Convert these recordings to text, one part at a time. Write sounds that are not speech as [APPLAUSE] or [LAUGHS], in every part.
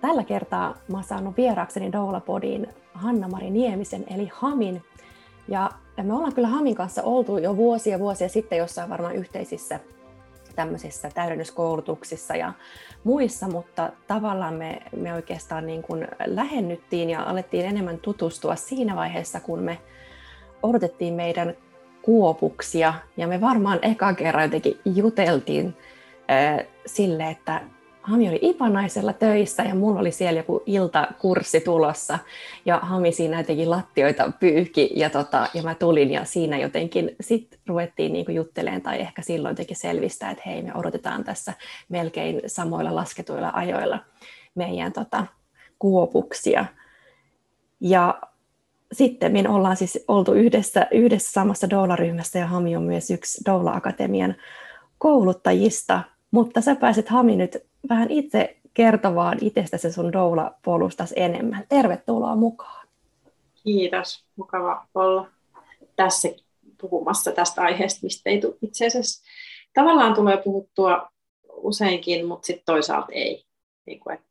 Tällä kertaa mä oon saanut vieraakseni Doula-podiin Hanna-Mari Niemisen eli Hamin. Ja me ollaan kyllä Hamin kanssa oltu jo vuosia vuosia sitten jossain varmaan yhteisissä tämmöisissä täydennyskoulutuksissa ja muissa, mutta tavallaan me, me oikeastaan niin kuin lähennyttiin ja alettiin enemmän tutustua siinä vaiheessa, kun me odotettiin meidän kuopuksia ja me varmaan eka kerran jotenkin juteltiin äh, sille, että Hami oli Ipanaisella töissä ja mulla oli siellä joku iltakurssi tulossa ja Hami siinä jotenkin lattioita pyyhki ja, tota, ja mä tulin ja siinä jotenkin sitten ruvettiin niinku juttelemaan tai ehkä silloin jotenkin selvistä, että hei me odotetaan tässä melkein samoilla lasketuilla ajoilla meidän tota, kuopuksia. Ja sitten me ollaan siis oltu yhdessä, yhdessä samassa doula-ryhmässä ja Hami on myös yksi Doula-akatemian kouluttajista, mutta sä pääset Hami nyt vähän itse kertovaan itsestäsi sun doula-polustas enemmän. Tervetuloa mukaan. Kiitos, mukava olla tässä puhumassa tästä aiheesta, mistä ei itse asiassa tavallaan tulee puhuttua useinkin, mutta sitten toisaalta ei. Niin kuin, että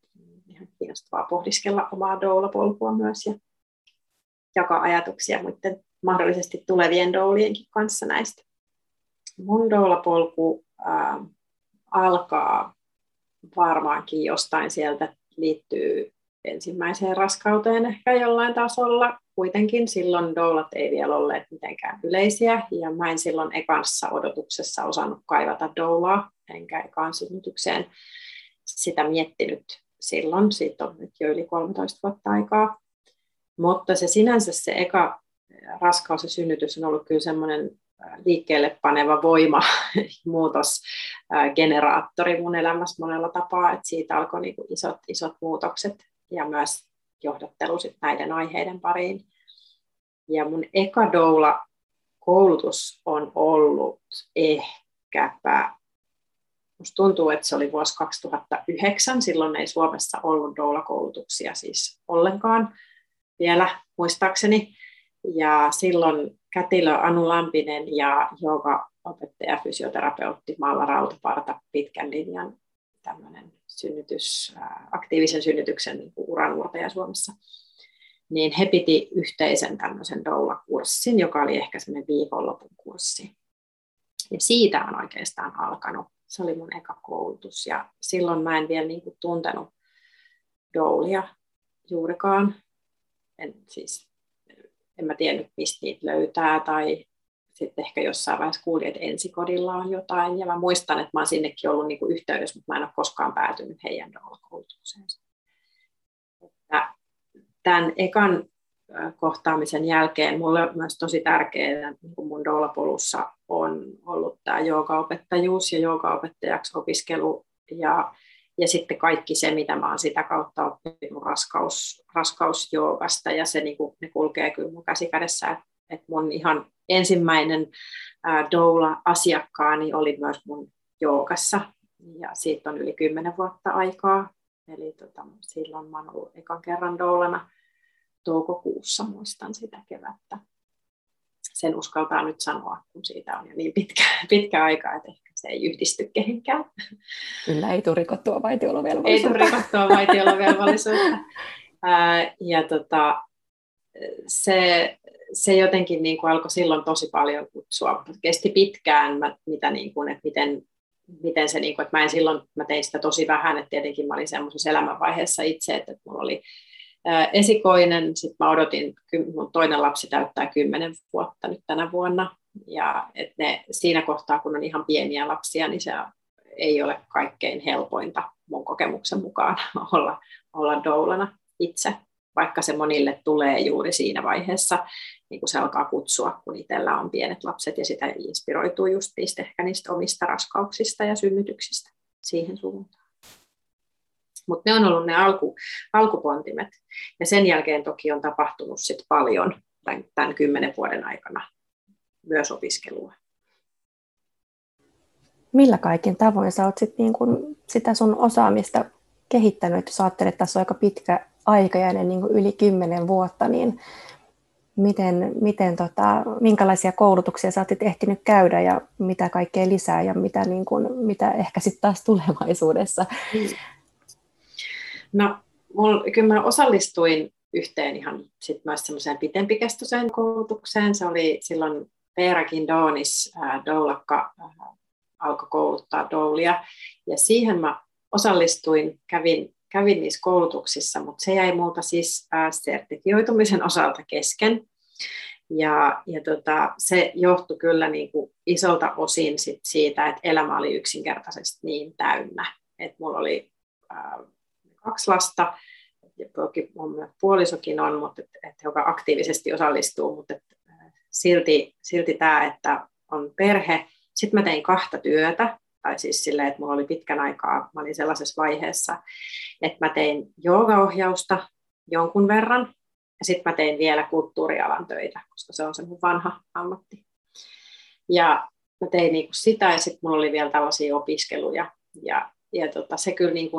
ihan kiinnostavaa pohdiskella omaa doula-polkua myös ja jakaa ajatuksia muiden mahdollisesti tulevien doulienkin kanssa näistä. Mun doula-polku äh, alkaa varmaankin jostain sieltä liittyy ensimmäiseen raskauteen ehkä jollain tasolla. Kuitenkin silloin doulat ei vielä olleet mitenkään yleisiä ja mä en silloin ekassa odotuksessa osannut kaivata doulaa, enkä ekaan synnytykseen sitä miettinyt silloin. Siitä on nyt jo yli 13 vuotta aikaa. Mutta se sinänsä se eka raskaus ja synnytys on ollut kyllä semmoinen liikkeelle paneva voima, [LAUGHS] muutos, generaattori mun elämässä monella tapaa, että siitä alkoi niin isot, isot muutokset ja myös johdattelu sit näiden aiheiden pariin. Ja mun eka doula koulutus on ollut ehkäpä, musta tuntuu, että se oli vuosi 2009, silloin ei Suomessa ollut doula-koulutuksia siis ollenkaan vielä muistaakseni. Ja silloin kätilö Anu Lampinen ja joka opettaja fysioterapeutti Malla Rautaparta pitkän linjan synnytys, aktiivisen synnytyksen niin uranuurtaja Suomessa, niin he piti yhteisen tämmöisen doula-kurssin, joka oli ehkä semmoinen viikonlopun kurssi. Ja siitä on oikeastaan alkanut. Se oli mun eka koulutus ja silloin mä en vielä niin kuin tuntenut doulia juurikaan. En siis en mä tiennyt, mistä niitä löytää, tai sitten ehkä jossain vaiheessa kuulin, että ensikodilla on jotain, ja mä muistan, että mä oon sinnekin ollut niin kuin yhteydessä, mutta mä en ole koskaan päätynyt heidän koulutukseensa. Tämän ekan kohtaamisen jälkeen mulle on myös tosi tärkeää niin mun doulapolussa on ollut tämä joogaopettajuus ja joogaopettajaksi opiskelu ja ja sitten kaikki se, mitä mä oon sitä kautta oppinut raskaus, raskausjoogasta, ja se niin kuin, ne kulkee kyllä mun käsikädessä, että et mun ihan ensimmäinen ää, doula-asiakkaani oli myös mun joogassa, ja siitä on yli kymmenen vuotta aikaa, eli tota, silloin mä oon ollut ekan kerran doulana toukokuussa, muistan sitä kevättä. Sen uskaltaa nyt sanoa, kun siitä on jo niin pitkä, [LAUGHS] pitkä aika, että ehkä se ei yhdisty kehenkään. Kyllä, ei tule rikottua vaitiolovelvollisuutta. Ei tule rikottua vaitiolovelvollisuutta. [LAUGHS] ja tota, se, se jotenkin niin kuin alkoi silloin tosi paljon kutsua. Kesti pitkään, mä, mitä niin kuin, että miten, miten se, niin kuin, että mä en silloin, mä tein sitä tosi vähän, että tietenkin mä olin semmoisessa elämänvaiheessa itse, että, että mulla oli esikoinen, sitten mä odotin, mun toinen lapsi täyttää kymmenen vuotta nyt tänä vuonna, ja että ne, siinä kohtaa, kun on ihan pieniä lapsia, niin se ei ole kaikkein helpointa mun kokemuksen mukaan [LAUGHS] olla, olla doulana itse, vaikka se monille tulee juuri siinä vaiheessa, niin kun se alkaa kutsua, kun itsellä on pienet lapset ja sitä inspiroituu just niistä, ehkä niistä omista raskauksista ja synnytyksistä siihen suuntaan. Mutta ne on ollut ne alku, alkupontimet. Ja sen jälkeen toki on tapahtunut sit paljon tämän kymmenen vuoden aikana myös opiskelua. Millä kaikin tavoin sä oot sit niin kun sitä sun osaamista kehittänyt, jos ajattelet, että tässä on aika pitkä aikajänne, niin yli kymmenen vuotta, niin miten, miten tota, minkälaisia koulutuksia sä oot ehtinyt käydä ja mitä kaikkea lisää ja mitä, niin kun, mitä ehkä sitten taas tulevaisuudessa? No, mul, kyllä mä osallistuin yhteen ihan sit myös semmoiseen pitempikestoiseen koulutukseen. Se oli silloin Veerakin Doonis, ää, Doulakka ää, alkoi kouluttaa Doulia. Ja siihen mä osallistuin, kävin, kävin niissä koulutuksissa, mutta se jäi multa siis ää, sertifioitumisen osalta kesken. Ja, ja tota, se johtui kyllä niin kuin isolta osin sit siitä, että elämä oli yksinkertaisesti niin täynnä. Että mulla oli ää, kaksi lasta, ja mun puolisokin on, mutta et, et, joka aktiivisesti osallistuu, mutta et, silti, silti tämä, että on perhe. Sitten mä tein kahta työtä, tai siis silleen, että mulla oli pitkän aikaa, mä olin sellaisessa vaiheessa, että mä tein joogaohjausta jonkun verran, ja sitten mä tein vielä kulttuurialan töitä, koska se on se mun vanha ammatti. Ja mä tein niinku sitä, ja sitten mulla oli vielä tällaisia opiskeluja, ja, ja tota, se kyllä niinku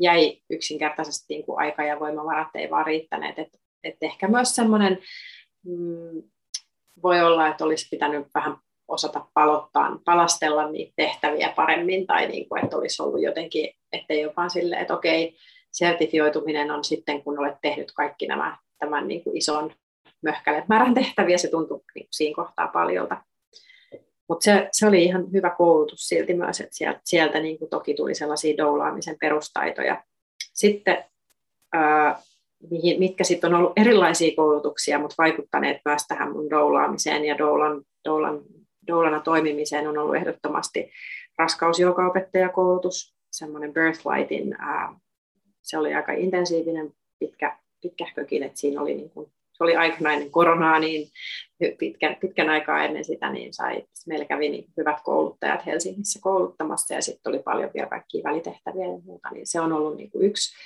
jäi yksinkertaisesti niinku aika ja voimavarat ei vaan riittäneet, että et ehkä myös semmoinen mm, voi olla, että olisi pitänyt vähän osata palottaa, palastella niitä tehtäviä paremmin tai niin kuin, että olisi ollut jotenkin, ettei jopa silleen, että okei, sertifioituminen on sitten, kun olet tehnyt kaikki nämä tämän niin kuin ison möhkälen määrän tehtäviä, se tuntui niin siinä kohtaa paljolta. Mutta se, se, oli ihan hyvä koulutus silti myös, että sieltä, sieltä niin kuin toki tuli sellaisia doulaamisen perustaitoja. Sitten ää, mitkä sitten on ollut erilaisia koulutuksia, mutta vaikuttaneet myös tähän mun doulaamiseen ja doulan, doulan, doulana toimimiseen on ollut ehdottomasti raskausjoukaopettajakoulutus, semmoinen Birthlightin, ää, se oli aika intensiivinen, pitkä, pitkähkökin, että siinä oli niin kuin, se oli aikana ennen koronaa, niin pitkän, pitkän aikaa ennen sitä, niin sai, meillä kävi niin hyvät kouluttajat Helsingissä kouluttamassa ja sitten oli paljon vielä kaikkia välitehtäviä ja muuta, niin se on ollut niin kuin yksi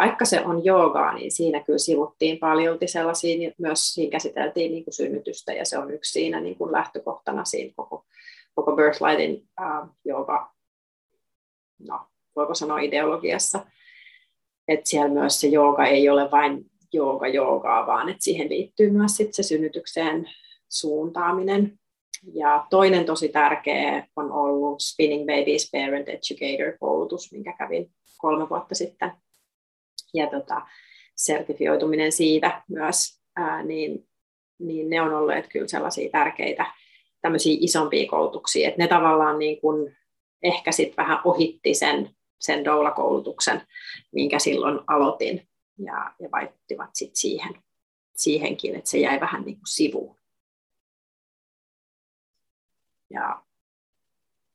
vaikka se on joogaa, niin siinä kyllä sivuttiin paljolti sellaisia, niin myös siinä käsiteltiin niin kuin synnytystä, ja se on yksi siinä niin kuin lähtökohtana siinä koko, koko Birthlightin äh, jooga, no, voiko sanoa ideologiassa, että siellä myös se jooga ei ole vain jooga joogaa, vaan että siihen liittyy myös sit se synnytykseen suuntaaminen. Ja toinen tosi tärkeä on ollut Spinning Babies Parent Educator-koulutus, minkä kävin kolme vuotta sitten ja tota, sertifioituminen siitä myös, ää, niin, niin ne on olleet kyllä sellaisia tärkeitä tämmöisiä isompia koulutuksia, että ne tavallaan niin kuin ehkä sitten vähän ohitti sen, sen doula-koulutuksen, minkä silloin aloitin, ja, ja vaikuttivat sitten siihen, siihenkin, että se jäi vähän niin kuin sivuun. Ja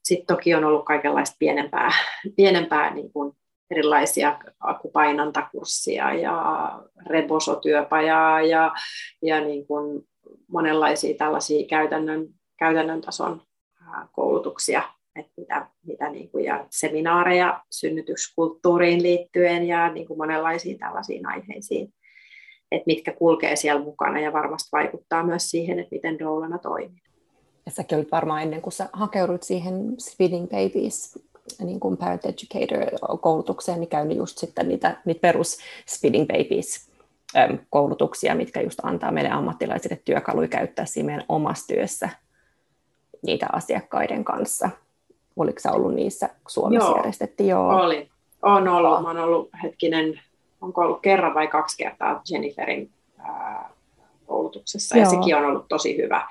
sitten toki on ollut kaikenlaista pienempää, pienempää niin kuin erilaisia akupainantakurssia ja rebosotyöpajaa ja, ja niin kuin monenlaisia tällaisia käytännön, käytännön tason koulutuksia, että mitä, mitä niin kuin, ja seminaareja synnytyskulttuuriin liittyen ja niin kuin monenlaisiin tällaisiin aiheisiin, että mitkä kulkee siellä mukana ja varmasti vaikuttaa myös siihen, että miten doulana toimii. Ja säkin olit varmaan ennen kuin sä hakeudut siihen Spinning Babies niin kuin parent educator-koulutukseen, niin käynyt just sitten niitä, niitä perus Spinning Babies koulutuksia, mitkä just antaa meille ammattilaisille työkaluja käyttää siinä meidän omassa työssä niitä asiakkaiden kanssa. Oliko sä ollut niissä Suomessa Joo, järjestettiin? Joo, oli. On ollut. Mä olen ollut hetkinen, onko ollut kerran vai kaksi kertaa Jenniferin ää, koulutuksessa, Joo. ja sekin on ollut tosi hyvä.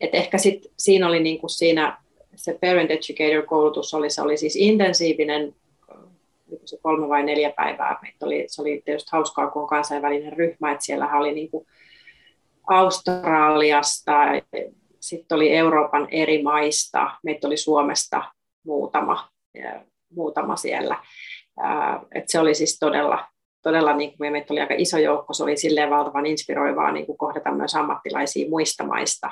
Et ehkä sit, siinä oli niin kuin siinä se Parent Educator-koulutus oli, se oli siis intensiivinen, se kolme vai neljä päivää. Meitä oli, se oli tietysti hauskaa, kun on kansainvälinen ryhmä, että siellä oli niin kuin Australiasta, sitten oli Euroopan eri maista, meitä oli Suomesta muutama, muutama siellä. Et se oli siis todella, todella niin kuin meitä oli aika iso joukko, se oli silleen valtavan inspiroivaa niin kuin kohdata myös ammattilaisia muista maista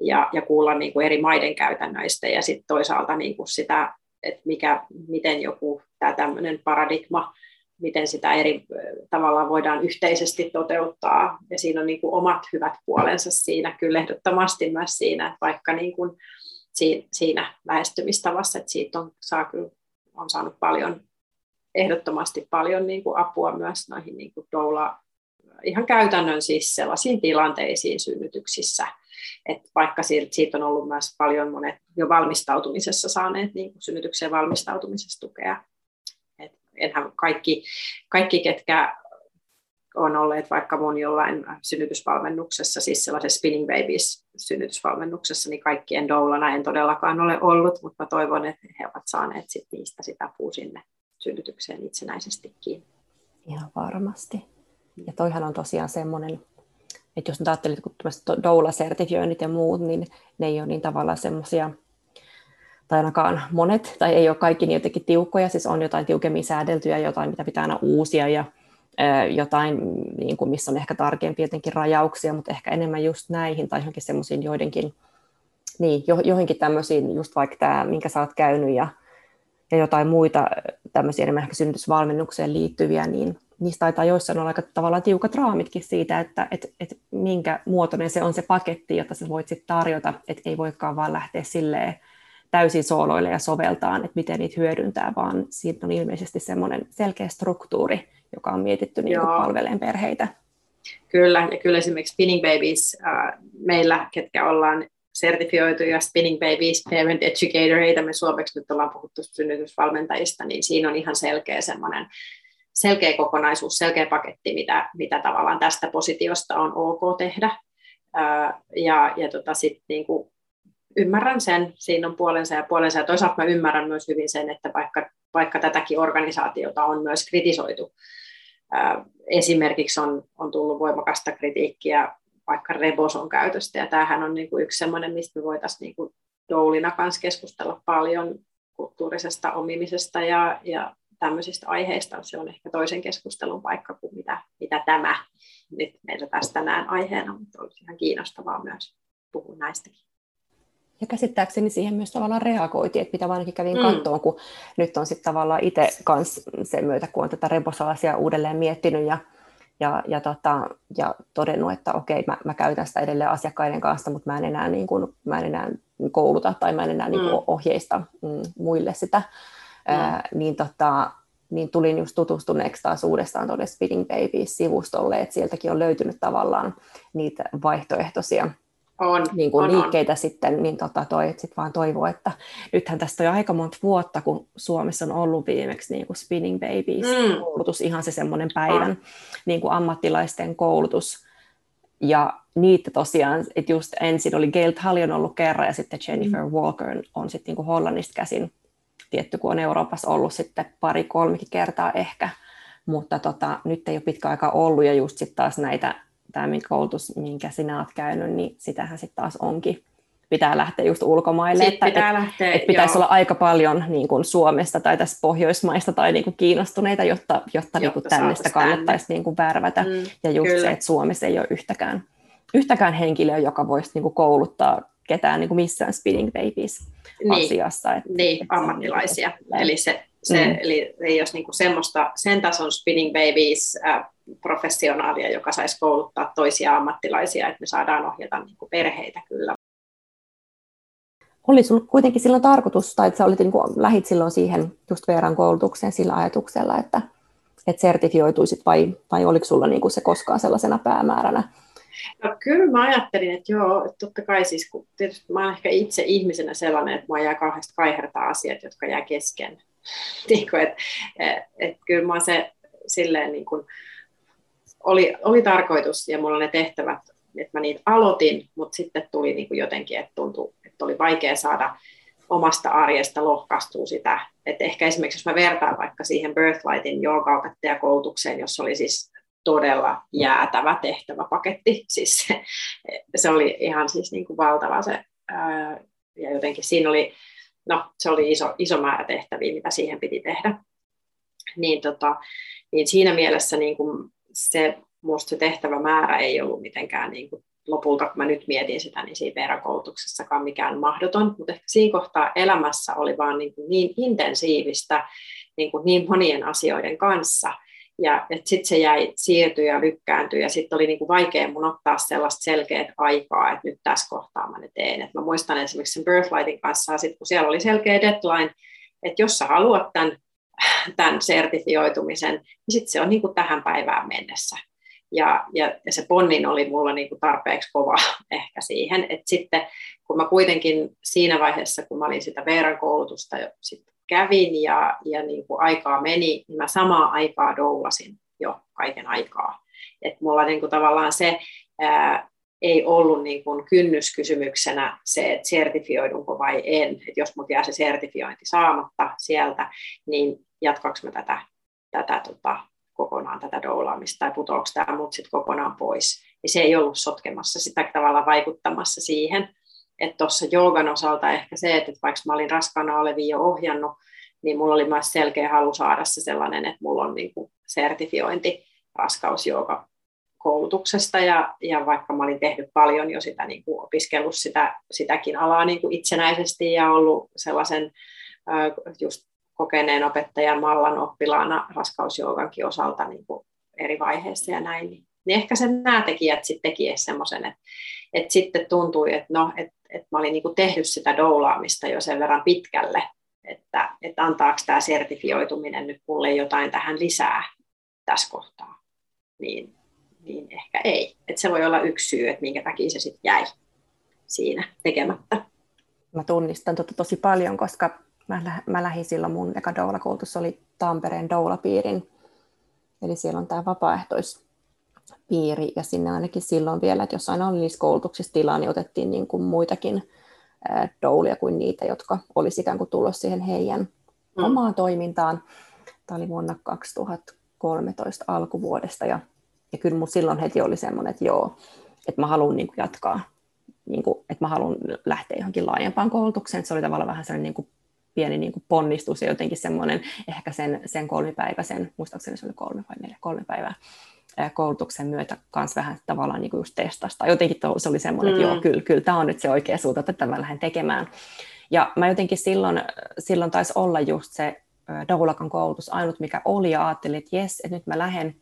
ja, ja kuulla niin kuin eri maiden käytännöistä ja sitten toisaalta niin kuin sitä, että mikä, miten joku tämä tämmöinen paradigma miten sitä eri tavalla voidaan yhteisesti toteuttaa. Ja siinä on niin kuin omat hyvät puolensa siinä, kyllä ehdottomasti myös siinä, että vaikka niin kuin siinä lähestymistavassa, että siitä on, saa kyllä, on saanut paljon, ehdottomasti paljon niin kuin apua myös noihin niin kuin doula, ihan käytännön siis sellaisiin tilanteisiin synnytyksissä, että vaikka siitä on ollut myös paljon monet jo valmistautumisessa saaneet niin kuin synnytykseen valmistautumisessa tukea. Et enhän kaikki, kaikki, ketkä on olleet vaikka mun jollain synnytysvalmennuksessa, siis sellaisessa Spinning Babies synnytysvalmennuksessa, niin kaikkien doulana en todellakaan ole ollut, mutta toivon, että he ovat saaneet sit niistä sitä apua sinne synnytykseen itsenäisestikin. Ihan varmasti. Ja toihan on tosiaan semmoinen, että jos nyt ajattelit, kun doula-sertifioinnit ja muut, niin ne ei ole niin tavallaan semmoisia, tai ainakaan monet, tai ei ole kaikki niin jotenkin tiukkoja, siis on jotain tiukemmin säädeltyjä, jotain, mitä pitää aina uusia, ja jotain, niin kuin, missä on ehkä tarkempia jotenkin rajauksia, mutta ehkä enemmän just näihin tai johonkin semmoisiin joidenkin, niin, jo, johonkin tämmöisiin, just vaikka tämä, minkä sä oot käynyt ja, ja jotain muita tämmöisiä enemmän ehkä synnytysvalmennukseen liittyviä, niin niistä taitaa joissain olla aika tavallaan tiukat raamitkin siitä, että et, et minkä muotoinen se on se paketti, jota sä voit sitten tarjota, että ei voikaan vaan lähteä silleen täysin sooloille ja soveltaan, että miten niitä hyödyntää, vaan siitä on ilmeisesti semmoinen selkeä struktuuri, joka on mietitty niin palveleen perheitä. Kyllä, ja kyllä esimerkiksi Spinning Babies, äh, meillä, ketkä ollaan sertifioituja Spinning Babies Parent Educatoreita, me suomeksi nyt ollaan puhuttu synnytysvalmentajista, niin siinä on ihan selkeä semmoinen selkeä kokonaisuus, selkeä paketti, mitä, mitä tavallaan tästä positiosta on ok tehdä. Ja ja tota sit niin kuin ymmärrän sen, siinä on puolensa ja puolensa, ja toisaalta mä ymmärrän myös hyvin sen, että vaikka, vaikka tätäkin organisaatiota on myös kritisoitu, esimerkiksi on, on tullut voimakasta kritiikkiä vaikka Reboson käytöstä, ja tämähän on niin kuin yksi sellainen, mistä me voitaisiin niin kuin Doulina kanssa keskustella paljon kulttuurisesta omimisesta ja, ja tämmöisistä aiheista. Se on ehkä toisen keskustelun paikka kuin mitä, mitä tämä nyt meillä tässä tänään aiheena, mutta olisi ihan kiinnostavaa myös puhua näistäkin. Ja käsittääkseni siihen myös tavallaan reagoitiin, että mitä mä ainakin kävin mm. katsoa, kun nyt on sitten tavallaan itse kanssa sen myötä, kun on tätä rebosalaisia uudelleen miettinyt ja, ja, ja, tota, ja todennut, että okei, mä, mä käytän sitä edelleen asiakkaiden kanssa, mutta mä en enää, niin kuin, mä en enää kouluta tai mä en enää niin kuin mm. ohjeista mm, muille sitä, mm. ää, niin, tota, niin tulin just tutustuneeksi taas uudestaan tuonne Spinning Babies-sivustolle, että sieltäkin on löytynyt tavallaan niitä vaihtoehtoisia on, niin kuin on, liikkeitä on. sitten, niin tota toi, sit vaan toivoo, että nythän tästä on jo aika monta vuotta, kun Suomessa on ollut viimeksi niin kuin Spinning Babies mm. koulutus, ihan se semmoinen päivän niin kuin ammattilaisten koulutus. Ja niitä tosiaan, että just ensin oli Gail on ollut kerran ja sitten Jennifer mm. Walker on sitten niin kuin Hollannista käsin, tietty kun on Euroopassa ollut sitten pari kolmekin kertaa ehkä, mutta tota, nyt ei ole pitkä aika ollut ja just sitten taas näitä tämä koulutus, minkä sinä olet käynyt, niin sitähän sitten taas onkin. Pitää lähteä just ulkomaille. että, pitää et, lähteä, et pitäisi joo. olla aika paljon niin kuin Suomesta tai tässä Pohjoismaista tai niin kuin kiinnostuneita, jotta, jotta, jotta niin kuin tänne sitä kannattaisi niin kuin värvätä. Mm, ja just kyllä. se, että Suomessa ei ole yhtäkään, yhtäkään henkilöä, joka voisi niin kuin kouluttaa ketään niin kuin missään Spinning Babies niin, asiassa. Että, niin, että ammattilaisia. Eli se, se, mm. eli ei olisi niinku semmoista, sen tason spinning babies äh, professionaalia, joka saisi kouluttaa toisia ammattilaisia, että me saadaan ohjata niinku perheitä kyllä. Oli sinulla kuitenkin silloin tarkoitus, tai että sä olit, niin kuin, lähit silloin siihen just Veeran koulutukseen sillä ajatuksella, että, että sertifioituisit, vai, vai oliko sulla niin kuin se koskaan sellaisena päämääränä? No kyllä mä ajattelin, että joo, totta kai siis, kun tietysti mä olen ehkä itse ihmisenä sellainen, että mä jää kauheasti kaihertaa asiat, jotka jää kesken [LAUGHS] niin että et, et kyllä mä se silleen niin kuin, oli, oli tarkoitus ja mulla ne tehtävät, että mä niitä aloitin, mutta sitten tuli niin kuin jotenkin, että tuntui, että oli vaikea saada omasta arjesta lohkaistua sitä. Että ehkä esimerkiksi jos mä vertaan vaikka siihen Birthlightin joogaopettajakoulutukseen, jossa oli siis todella jäätävä tehtäväpaketti. [LAUGHS] Siis se, se oli ihan siis niin kuin valtava se, ää, ja jotenkin siinä oli no, se oli iso, iso määrä tehtäviä, mitä siihen piti tehdä. Niin, tota, niin siinä mielessä niin kuin se, musta se tehtävä määrä ei ollut mitenkään niin kuin lopulta, kun mä nyt mietin sitä, niin siinä veerakoulutuksessakaan mikään mahdoton, mutta ehkä siinä kohtaa elämässä oli vaan niin, kuin niin intensiivistä niin, kuin niin monien asioiden kanssa, Ja sitten se jäi, siirtyi ja lykkääntyi ja sitten oli niinku vaikea mun ottaa sellaista selkeät aikaa, että nyt tässä kohtaa mä ne teen. Et mä muistan esimerkiksi sen Birthlightin kanssa, sit kun siellä oli selkeä deadline, että jos sä haluat tämän, tämän sertifioitumisen, niin sitten se on niinku tähän päivään mennessä. Ja, ja, ja se ponnin oli mulla niinku tarpeeksi kova [LAUGHS] ehkä siihen, että sitten kun mä kuitenkin siinä vaiheessa, kun mä olin sitä Veeran koulutusta jo sit kävin ja, ja niin kuin aikaa meni, niin mä samaa aikaa doulasin jo kaiken aikaa. että mulla niin kuin tavallaan se ää, ei ollut niin kuin kynnyskysymyksenä se, että sertifioidunko vai en. Että jos mut jää se sertifiointi saamatta sieltä, niin jatkaanko mä tätä, tätä tota, kokonaan tätä doulaamista tai putoako tämä mut sitten kokonaan pois. Niin se ei ollut sotkemassa sitä tavalla vaikuttamassa siihen että tuossa joogan osalta ehkä se, että vaikka mä olin raskaana olevia jo ohjannut, niin mulla oli myös selkeä halu saada se sellainen, että mulla on niin kuin sertifiointi raskausjooga koulutuksesta ja, ja vaikka mä olin tehnyt paljon jo sitä, niin kuin opiskellut sitä, sitäkin alaa niin kuin itsenäisesti ja ollut sellaisen just kokeneen opettajan mallan oppilaana raskausjoogankin osalta niin kuin eri vaiheissa ja näin, niin, niin ehkä sen nämä tekijät sitten teki semmoisen, että, että sitten tuntui, että no, että että mä olin niin kuin tehnyt sitä doulaamista jo sen verran pitkälle, että, että antaako tämä sertifioituminen nyt mulle jotain tähän lisää tässä kohtaa. Niin, niin ehkä ei. Että se voi olla yksi syy, että minkä takia se sitten jäi siinä tekemättä. Mä tunnistan tota tosi paljon, koska mä, mä lähdin silloin, mun eka doula-koulutus oli Tampereen doula-piirin, eli siellä on tämä vapaaehtois piiri, ja sinne ainakin silloin vielä, että jos aina oli niissä koulutuksissa tilaa, niin otettiin niin kuin muitakin doulia kuin niitä, jotka olisi ikään kuin tullut siihen heidän mm. omaan toimintaan. Tämä oli vuonna 2013 alkuvuodesta, ja, ja kyllä mun silloin heti oli semmoinen, että joo, että mä haluan niin kuin jatkaa, niin kuin, että mä haluan lähteä johonkin laajempaan koulutukseen. Se oli tavallaan vähän sellainen niin kuin pieni niin kuin ponnistus ja jotenkin semmoinen ehkä sen, sen kolmipäiväisen, muistaakseni se oli kolme vai neljä, kolme päivää, koulutuksen myötä myös vähän tavallaan niin kuin just testasta. Jotenkin se oli semmoinen, että mm. joo, kyllä, kyllä tämä on nyt se oikea suunta, että mä lähden tekemään. Ja mä jotenkin silloin, silloin taisi olla just se Doulakan koulutus ainut, mikä oli, ja ajattelin, että jes, että nyt mä lähden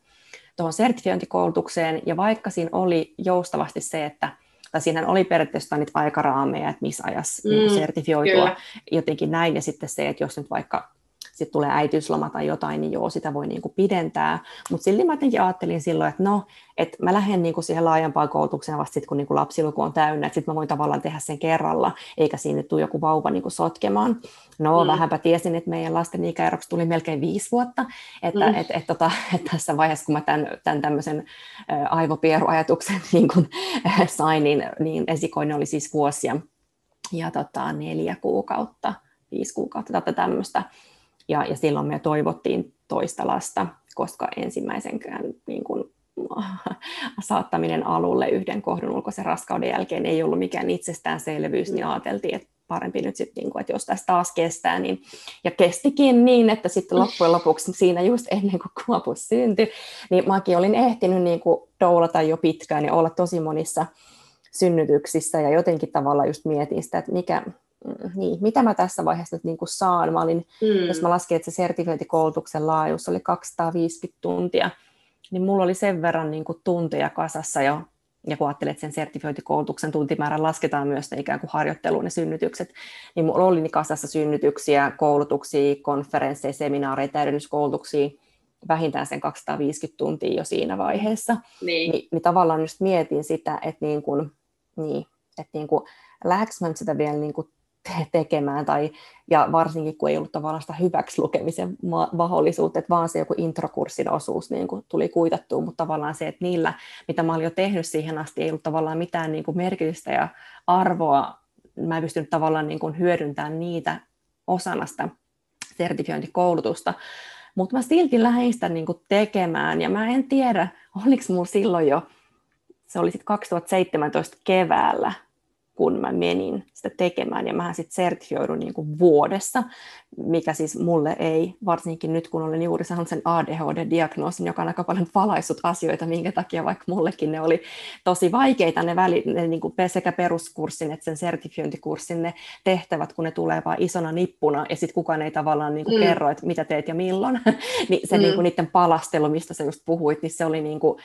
tuohon sertifiointikoulutukseen, ja vaikka siinä oli joustavasti se, että tai siinä oli periaatteessa niitä aikaraameja, että missä ajassa niin mm, niin sertifioitua, kyllä. jotenkin näin, ja sitten se, että jos nyt vaikka sitten tulee äitiysloma tai jotain, niin joo, sitä voi niin kuin pidentää. Mutta silti mä jotenkin ajattelin silloin, että no, että mä lähden niin kuin siihen laajempaan koulutukseen vasta sitten, kun niin kuin lapsiluku on täynnä, että sitten mä voin tavallaan tehdä sen kerralla, eikä siinä tule joku vauva niin kuin sotkemaan. No, mm. vähänpä tiesin, että meidän lasten ikäeroksi tuli melkein viisi vuotta, että mm. et, et, tota, [LAUGHS] et tässä vaiheessa, kun mä tämän, tämän tämmöisen aivopieruajatuksen [LAUGHS] niin kuin, sain, niin, niin esikoinen oli siis vuosia ja tota, neljä kuukautta, viisi kuukautta tätä tämmöistä. Ja, ja silloin me toivottiin toista lasta, koska ensimmäisenkään niin kuin, [LAUGHS] saattaminen alulle yhden kohdun ulkoisen raskauden jälkeen ei ollut mikään itsestäänselvyys, niin ajateltiin, että parempi nyt sitten, niin kuin, että jos tässä taas kestää, niin, ja kestikin niin, että sitten loppujen lopuksi siinä just ennen kuin kuopus syntyi, niin mäkin olin ehtinyt niin kuin doulata jo pitkään ja olla tosi monissa synnytyksissä ja jotenkin tavalla just mietin sitä, että mikä, Mm, niin, mitä mä tässä vaiheessa nyt niin kuin saan. Mä olin, mm. Jos mä laskin, että se sertifiointikoulutuksen laajuus oli 250 tuntia, niin mulla oli sen verran niin kuin tunteja kasassa jo, ja kun ajattelet, että sen sertifiointikoulutuksen tuntimäärän lasketaan myös ne ikään kuin harjoitteluun ne synnytykset, niin mulla oli niin kasassa synnytyksiä, koulutuksia, konferensseja, seminaareja, täydennyskoulutuksia, vähintään sen 250 tuntia jo siinä vaiheessa. Niin, Ni, niin tavallaan just mietin sitä, että, niin kuin, niin, että niin kuin, lähdekö mä nyt sitä vielä niin kuin tekemään, tai, ja varsinkin kun ei ollut tavallaan sitä hyväksi lukemisen mahdollisuutta, että vaan se joku introkurssin osuus niin kuin tuli kuitattua, mutta tavallaan se, että niillä, mitä mä olin jo tehnyt siihen asti, ei ollut tavallaan mitään niin kuin merkitystä ja arvoa, mä en pystynyt tavallaan niin kuin hyödyntämään niitä osana sitä sertifiointikoulutusta, mutta mä silti lähdin sitä niin kuin tekemään, ja mä en tiedä, oliko mulla silloin jo, se oli sitten 2017 keväällä, kun mä menin sitä tekemään, ja mähän sitten sertifioidun niin kuin vuodessa, mikä siis mulle ei, varsinkin nyt kun olen juuri saanut sen ADHD-diagnoosin, joka on aika paljon valaissut asioita, minkä takia vaikka mullekin ne oli tosi vaikeita ne, väli, ne niin kuin sekä peruskurssin että sen sertifiointikurssin ne tehtävät, kun ne tulee vaan isona nippuna, ja sitten kukaan ei tavallaan niin kuin mm. kerro, että mitä teet ja milloin, [LAUGHS] niin se mm. niin kuin niiden palastelu, mistä sä just puhuit, niin se oli niin kuin,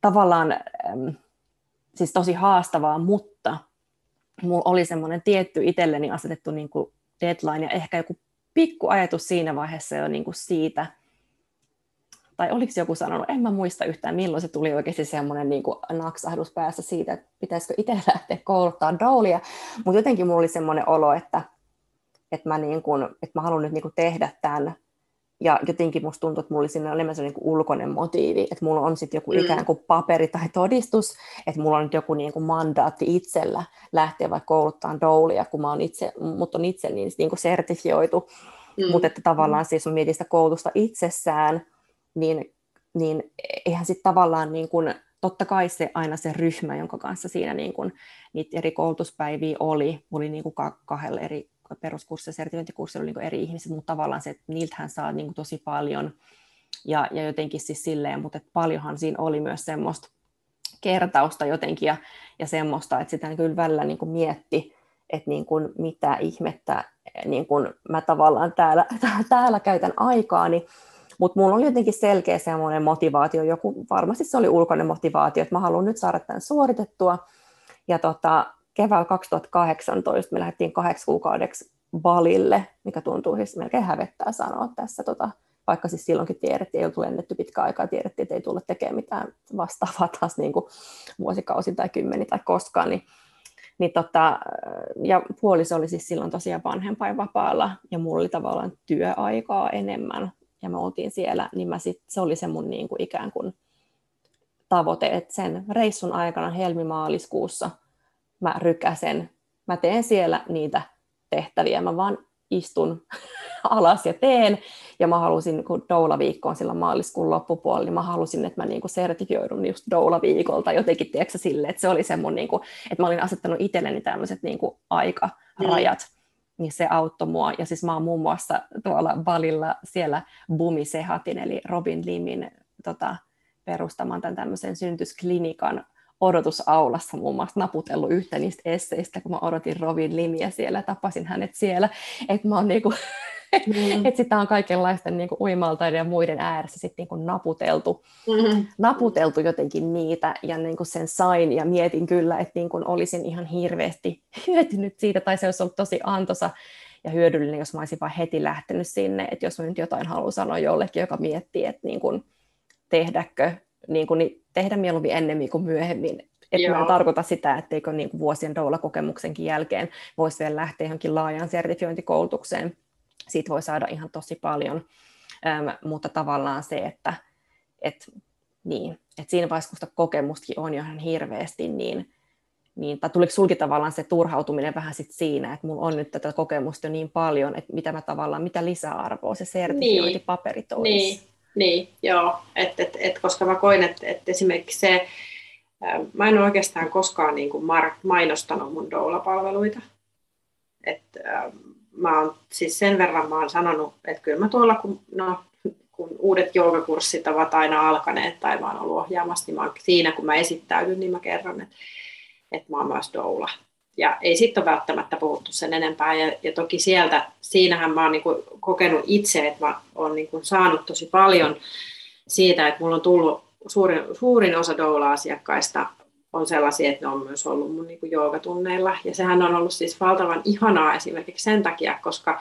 tavallaan siis tosi haastavaa, mutta mulla oli semmoinen tietty itselleni asetettu niin kuin deadline ja ehkä joku pikku ajatus siinä vaiheessa jo niin kuin siitä, tai oliko joku sanonut, en mä muista yhtään milloin se tuli oikeasti semmoinen niin kuin naksahdus päässä siitä, että pitäisikö itse [LAUGHS] lähteä kouluttaa doulia, mutta jotenkin mulla oli semmoinen olo, että, että mä, niin kuin, että mä haluan nyt niin kuin tehdä tämän ja jotenkin musta tuntuu, että mulla oli enemmän se niin ulkoinen motiivi, että mulla on sitten joku mm. ikään kuin paperi tai todistus, että mulla on nyt joku niin kuin mandaatti itsellä lähteä vaikka kouluttaa doulia, kun mä oon itse, mut on itse niin, niin kuin sertifioitu. Mm. Mutta että tavallaan siis on mietin sitä koulutusta itsessään, niin, niin eihän sitten tavallaan niin kuin, totta kai se aina se ryhmä, jonka kanssa siinä niin kuin, niitä eri koulutuspäiviä oli, oli niin kuin kahdella eri peruskursseilla, sertifiointikurssilla niin eri ihmiset, mutta tavallaan se, että niiltähän saa niin tosi paljon. Ja, ja jotenkin siis silleen, mutta että paljonhan siinä oli myös semmoista kertausta jotenkin ja, ja semmoista, että sitä kyllä välillä niin kuin mietti, että niin kuin mitä ihmettä niin kuin mä tavallaan täällä, [LAUGHS] täällä käytän aikaani, mutta mulla oli jotenkin selkeä semmoinen motivaatio, joku, varmasti se oli ulkoinen motivaatio, että mä haluan nyt saada tämän suoritettua, ja tota, keväällä 2018 me lähdettiin kahdeksi kuukaudeksi Balille, mikä tuntuu siis melkein hävettää sanoa tässä, tota, vaikka siis silloinkin tiedettiin, ei oltu lennetty pitkä aikaa, tiedettiin, että ei tulla tekemään mitään vastaavaa taas niin kuin vuosikausin tai kymmeni tai koskaan, niin, niin tota, ja puoliso oli siis silloin tosiaan vanhempainvapaalla, ja mulla oli tavallaan työaikaa enemmän, ja me oltiin siellä, niin mä sit, se oli se mun niin kuin ikään kuin tavoite, että sen reissun aikana helmimaaliskuussa mä rykäsen, mä teen siellä niitä tehtäviä, mä vaan istun [LAUGHS] alas ja teen, ja mä halusin, kun doula-viikko on sillä maaliskuun loppupuolella, niin mä halusin, että mä niinku sertifioidun just doula-viikolta jotenkin, tiedätkö, sille, että se oli se mun, niinku, että mä olin asettanut itselleni tämmöiset niinku aikarajat, mm. niin se auttoi mua, ja siis mä oon muun muassa tuolla Balilla siellä Bumi Sehatin, eli Robin Limin tota, perustaman tämän tämmöisen syntysklinikan odotusaulassa muun muassa naputellut yhtä niistä esseistä, kun mä odotin Robin Limiä siellä, tapasin hänet siellä, että mä oon niinku, [LAUGHS] mm. että sitä on kaikenlaisten niinku uimaltaiden ja muiden ääressä sitten niinku naputeltu, mm-hmm. naputeltu jotenkin niitä ja niinku sen sain ja mietin kyllä, että niinku olisin ihan hirveästi [LAUGHS] hyötynyt siitä tai se olisi ollut tosi antosa ja hyödyllinen, jos mä olisin vaan heti lähtenyt sinne, että jos mä nyt jotain haluan sanoa jollekin, joka miettii, että niinku, tehdäkö niin kuin, niin tehdä mieluummin ennemmin kuin myöhemmin. Että mä en tarkoita sitä, etteikö niin kuin vuosien doula-kokemuksenkin jälkeen voisi vielä lähteä johonkin laajaan sertifiointikoulutukseen. Siitä voi saada ihan tosi paljon, ähm, mutta tavallaan se, että et, niin, et siinä vaiheessa, kun sitä kokemustakin on jo ihan hirveästi, niin, niin tai tuliko sulki tavallaan se turhautuminen vähän sit siinä, että mulla on nyt tätä kokemusta jo niin paljon, että mitä mä tavallaan, mitä lisäarvoa se sertifiointipaperi toisi. Niin. Niin, joo. Et, et, et, koska mä koin, että et esimerkiksi se, ää, mä en oikeastaan koskaan niin kuin mainostanut mun doula-palveluita. Et, ää, mä oon, siis sen verran mä oon sanonut, että kyllä mä tuolla, kun, no, kun uudet joogakurssit ovat aina alkaneet tai mä oon ollut ohjaamassa, niin mä oon, siinä kun mä esittäydyn, niin mä kerron, että, että mä oon myös doula ja ei sitten ole välttämättä puhuttu sen enempää. Ja, ja toki sieltä, siinähän mä oon niin kokenut itse, että mä oon niin saanut tosi paljon siitä, että mulla on tullut suurin, suurin osa doula-asiakkaista on sellaisia, että ne on myös ollut mun niin joogatunneilla. Ja sehän on ollut siis valtavan ihanaa esimerkiksi sen takia, koska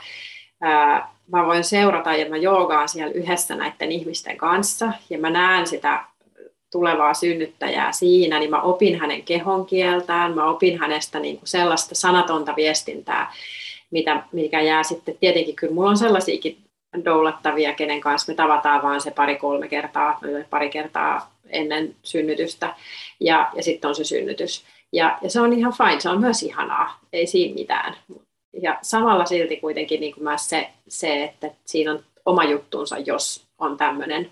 ää, mä voin seurata ja mä joogaan siellä yhdessä näiden ihmisten kanssa ja mä näen sitä tulevaa synnyttäjää siinä, niin mä opin hänen kehon kieltään, mä opin hänestä niin kuin sellaista sanatonta viestintää, mitä, mikä jää sitten, tietenkin kyllä mulla on sellaisiakin doulattavia, kenen kanssa me tavataan vaan se pari-kolme kertaa, pari kertaa ennen synnytystä, ja, ja sitten on se synnytys. Ja, ja se on ihan fine, se on myös ihanaa, ei siinä mitään. Ja samalla silti kuitenkin niin kuin myös se, se, että siinä on oma juttuunsa, jos on tämmöinen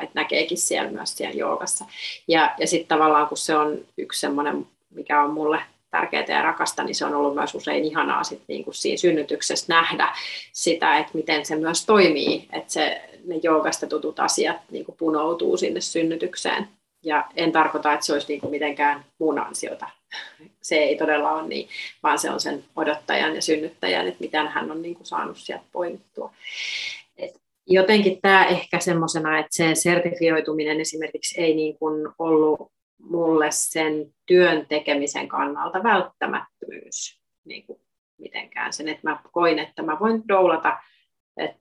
että näkeekin siellä myös siellä joogassa. Ja, ja sitten tavallaan kun se on yksi semmoinen, mikä on mulle tärkeää ja rakasta, niin se on ollut myös usein ihanaa sit niin kuin siinä synnytyksessä nähdä sitä, että miten se myös toimii, että se, ne joogasta tutut asiat niin kuin punoutuu sinne synnytykseen. Ja en tarkoita, että se olisi niin kuin mitenkään muun ansiota. Se ei todella ole niin, vaan se on sen odottajan ja synnyttäjän, että miten hän on niin kuin saanut sieltä poimittua. Jotenkin tämä ehkä semmoisena, että se sertifioituminen esimerkiksi ei niin kuin ollut mulle sen työn tekemisen kannalta välttämättömyys niin kuin mitenkään sen, että mä koin, että mä voin doulata että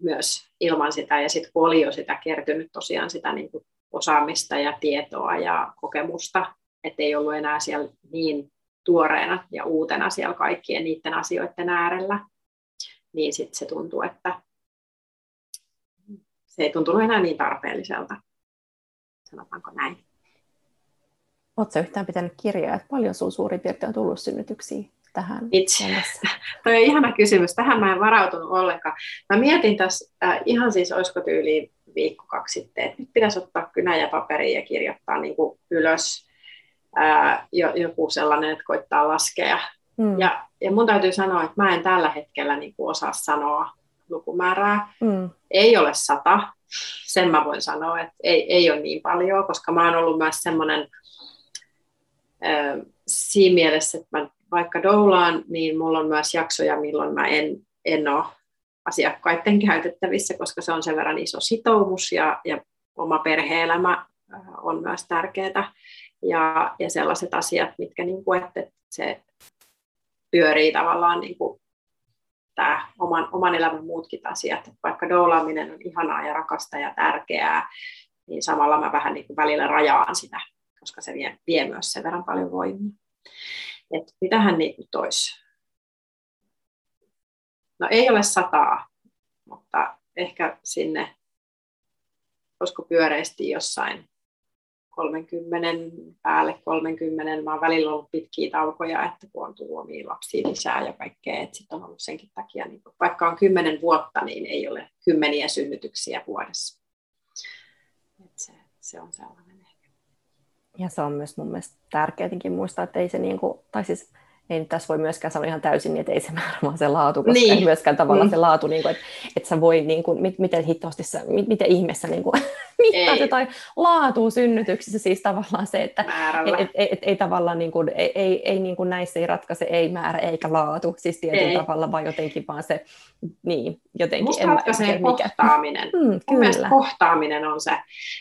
myös ilman sitä, ja sitten kun oli jo sitä kertynyt tosiaan sitä niin kuin osaamista ja tietoa ja kokemusta, että ei ollut enää siellä niin tuoreena ja uutena siellä kaikkien niiden asioiden äärellä, niin sitten se tuntuu, että se ei tuntunut enää niin tarpeelliselta, sanotaanko näin. Oletko yhtään pitänyt kirjaa, että paljon sinulla suurin piirtein on tullut synnytyksiä tähän Itse. [LAUGHS] Toi on ihana kysymys. Tähän mä en varautunut ollenkaan. Mä mietin tässä äh, ihan siis, olisiko tyyliin viikko kaksi sitten, että nyt pitäisi ottaa kynä ja paperi ja kirjoittaa niin kuin ylös ää, jo, joku sellainen, että koittaa laskea. Mm. Ja, ja mun täytyy sanoa, että mä en tällä hetkellä niin kuin osaa sanoa lukumäärää. Mm. Ei ole sata, sen mä voin sanoa, että ei, ei ole niin paljon, koska mä oon ollut myös semmoinen siinä mielessä, että mä vaikka doulaan, niin mulla on myös jaksoja, milloin mä en, en ole asiakkaiden käytettävissä, koska se on sen verran iso sitoumus ja, ja oma perhe-elämä on myös tärkeää. Ja, ja sellaiset asiat, mitkä niin kuin, että se pyörii tavallaan niin kuin tämä oman, oman elämän muutkin asiat. Että vaikka doulaaminen on ihanaa ja rakasta ja tärkeää, niin samalla mä vähän niin kuin välillä rajaan sitä, koska se vie, vie myös sen verran paljon voimia. Että mitähän niin kuin toisi? No ei ole sataa, mutta ehkä sinne, olisiko pyöreästi jossain 30 päälle 30. Mä oon välillä ollut pitkiä taukoja, että kun on tullut omia lapsia lisää ja kaikkea, että sitten on ollut senkin takia, niin vaikka on 10 vuotta, niin ei ole kymmeniä synnytyksiä vuodessa. Et se, se on sellainen ehkä. Ja se on myös mun mielestä tärkeää muistaa, että ei se niin kuin, tai siis ei nyt tässä voi myöskään sanoa ihan täysin, niin että ei se määrä, vaan se laatu, koska niin. ei myöskään tavallaan mm. se laatu, niin kuin, että, että sä voi, niin kuin, miten hittoasti sä, miten ihmeessä niin kuin, [LAUGHS] mittaat jotain laatua synnytyksissä, siis tavallaan se, että ei, ei, ei, ei tavallaan niin kuin, ei, ei, ei niin kuin näissä ei ratkaise ei määrä eikä laatu, siis tietyllä ei. tavalla, vaan jotenkin vaan se, niin, jotenkin. Musta en, ratkaisee kohtaaminen. [LAUGHS] Mm, Mun kyllä. mielestä kohtaaminen on se,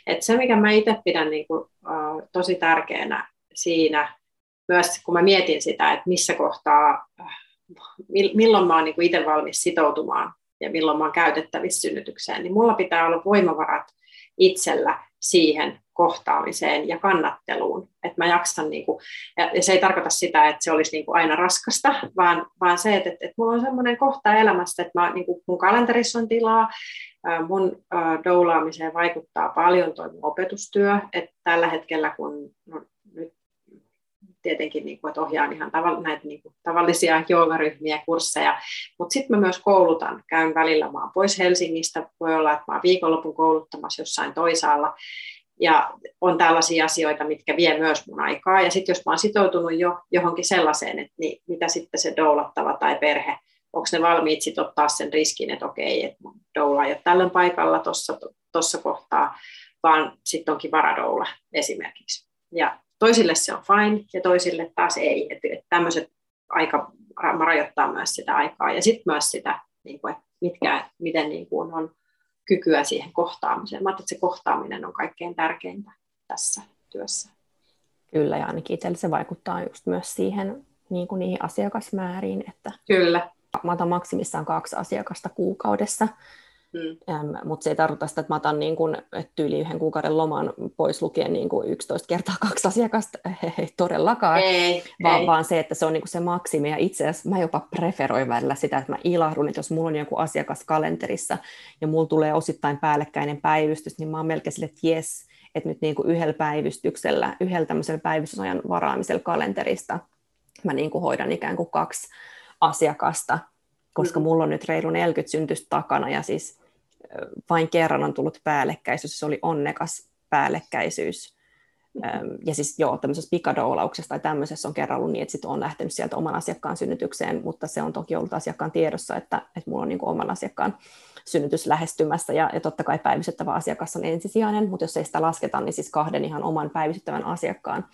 että se mikä mä itse pidän niin kuin, uh, tosi tärkeänä siinä, myös kun mä mietin sitä, että missä kohtaa, milloin mä oon niin itse valmis sitoutumaan ja milloin mä oon käytettävissä synnytykseen, niin mulla pitää olla voimavarat itsellä siihen kohtaamiseen ja kannatteluun, että mä jaksan, niin kuin, ja se ei tarkoita sitä, että se olisi niin kuin aina raskasta, vaan, vaan se, että, että, mulla on semmoinen kohta elämässä, että mä, niin kuin mun kalenterissa on tilaa, mun doulaamiseen vaikuttaa paljon tuo opetustyö, että tällä hetkellä kun tietenkin, niin kuin, että ohjaan ihan tavall- näitä niin kuin, tavallisia joogaryhmiä, kursseja, mutta sitten mä myös koulutan, käyn välillä, mä oon pois Helsingistä, voi olla, että mä oon viikonlopun kouluttamassa jossain toisaalla, ja on tällaisia asioita, mitkä vie myös mun aikaa, ja sitten jos mä oon sitoutunut jo johonkin sellaiseen, että niin, mitä sitten se doulattava tai perhe, onko ne valmiit sitten ottaa sen riskin, että okei, että mun doula ei ole tällöin paikalla tuossa kohtaa, vaan sitten onkin varadoula esimerkiksi. Ja toisille se on fine ja toisille taas ei. Että et tämmöiset aika rajoittaa myös sitä aikaa ja sitten myös sitä, niin kuin, että mitkä, miten niin kuin on kykyä siihen kohtaamiseen. Mä että se kohtaaminen on kaikkein tärkeintä tässä työssä. Kyllä, ja ainakin itselle se vaikuttaa just myös siihen niin kuin niihin asiakasmääriin, että Kyllä. mä otan maksimissaan kaksi asiakasta kuukaudessa, Mm. Ähm, mutta se ei tarkoita sitä, että mä otan niin kun, tyyli yhden kuukauden loman pois lukien niin kuin 11 kertaa kaksi asiakasta, [LAUGHS] ei todellakaan, ei, vaan, ei. vaan se, että se on niin kuin se maksimi. Ja itse asiassa mä jopa preferoin välillä sitä, että mä ilahdun, että jos mulla on joku asiakas kalenterissa ja mulla tulee osittain päällekkäinen päivystys, niin mä oon melkein sille, että jes, että nyt niin kuin yhdellä päivystyksellä, yhdellä tämmöisellä päivystysajan varaamisella kalenterista mä niin kuin hoidan ikään kuin kaksi asiakasta, koska mm. mulla on nyt reilu 40 syntystä takana ja siis vain kerran on tullut päällekkäisyys, se oli onnekas päällekkäisyys. Ja siis joo, tämmöisessä pikadoulauksessa tai tämmöisessä on kerran ollut niin, että sitten on lähtenyt sieltä oman asiakkaan synnytykseen, mutta se on toki ollut asiakkaan tiedossa, että, että mulla on niin oman asiakkaan synnytys lähestymässä, ja, ja totta kai päivystyttävä asiakas on ensisijainen, mutta jos ei sitä lasketa, niin siis kahden ihan oman päivystyttävän asiakkaan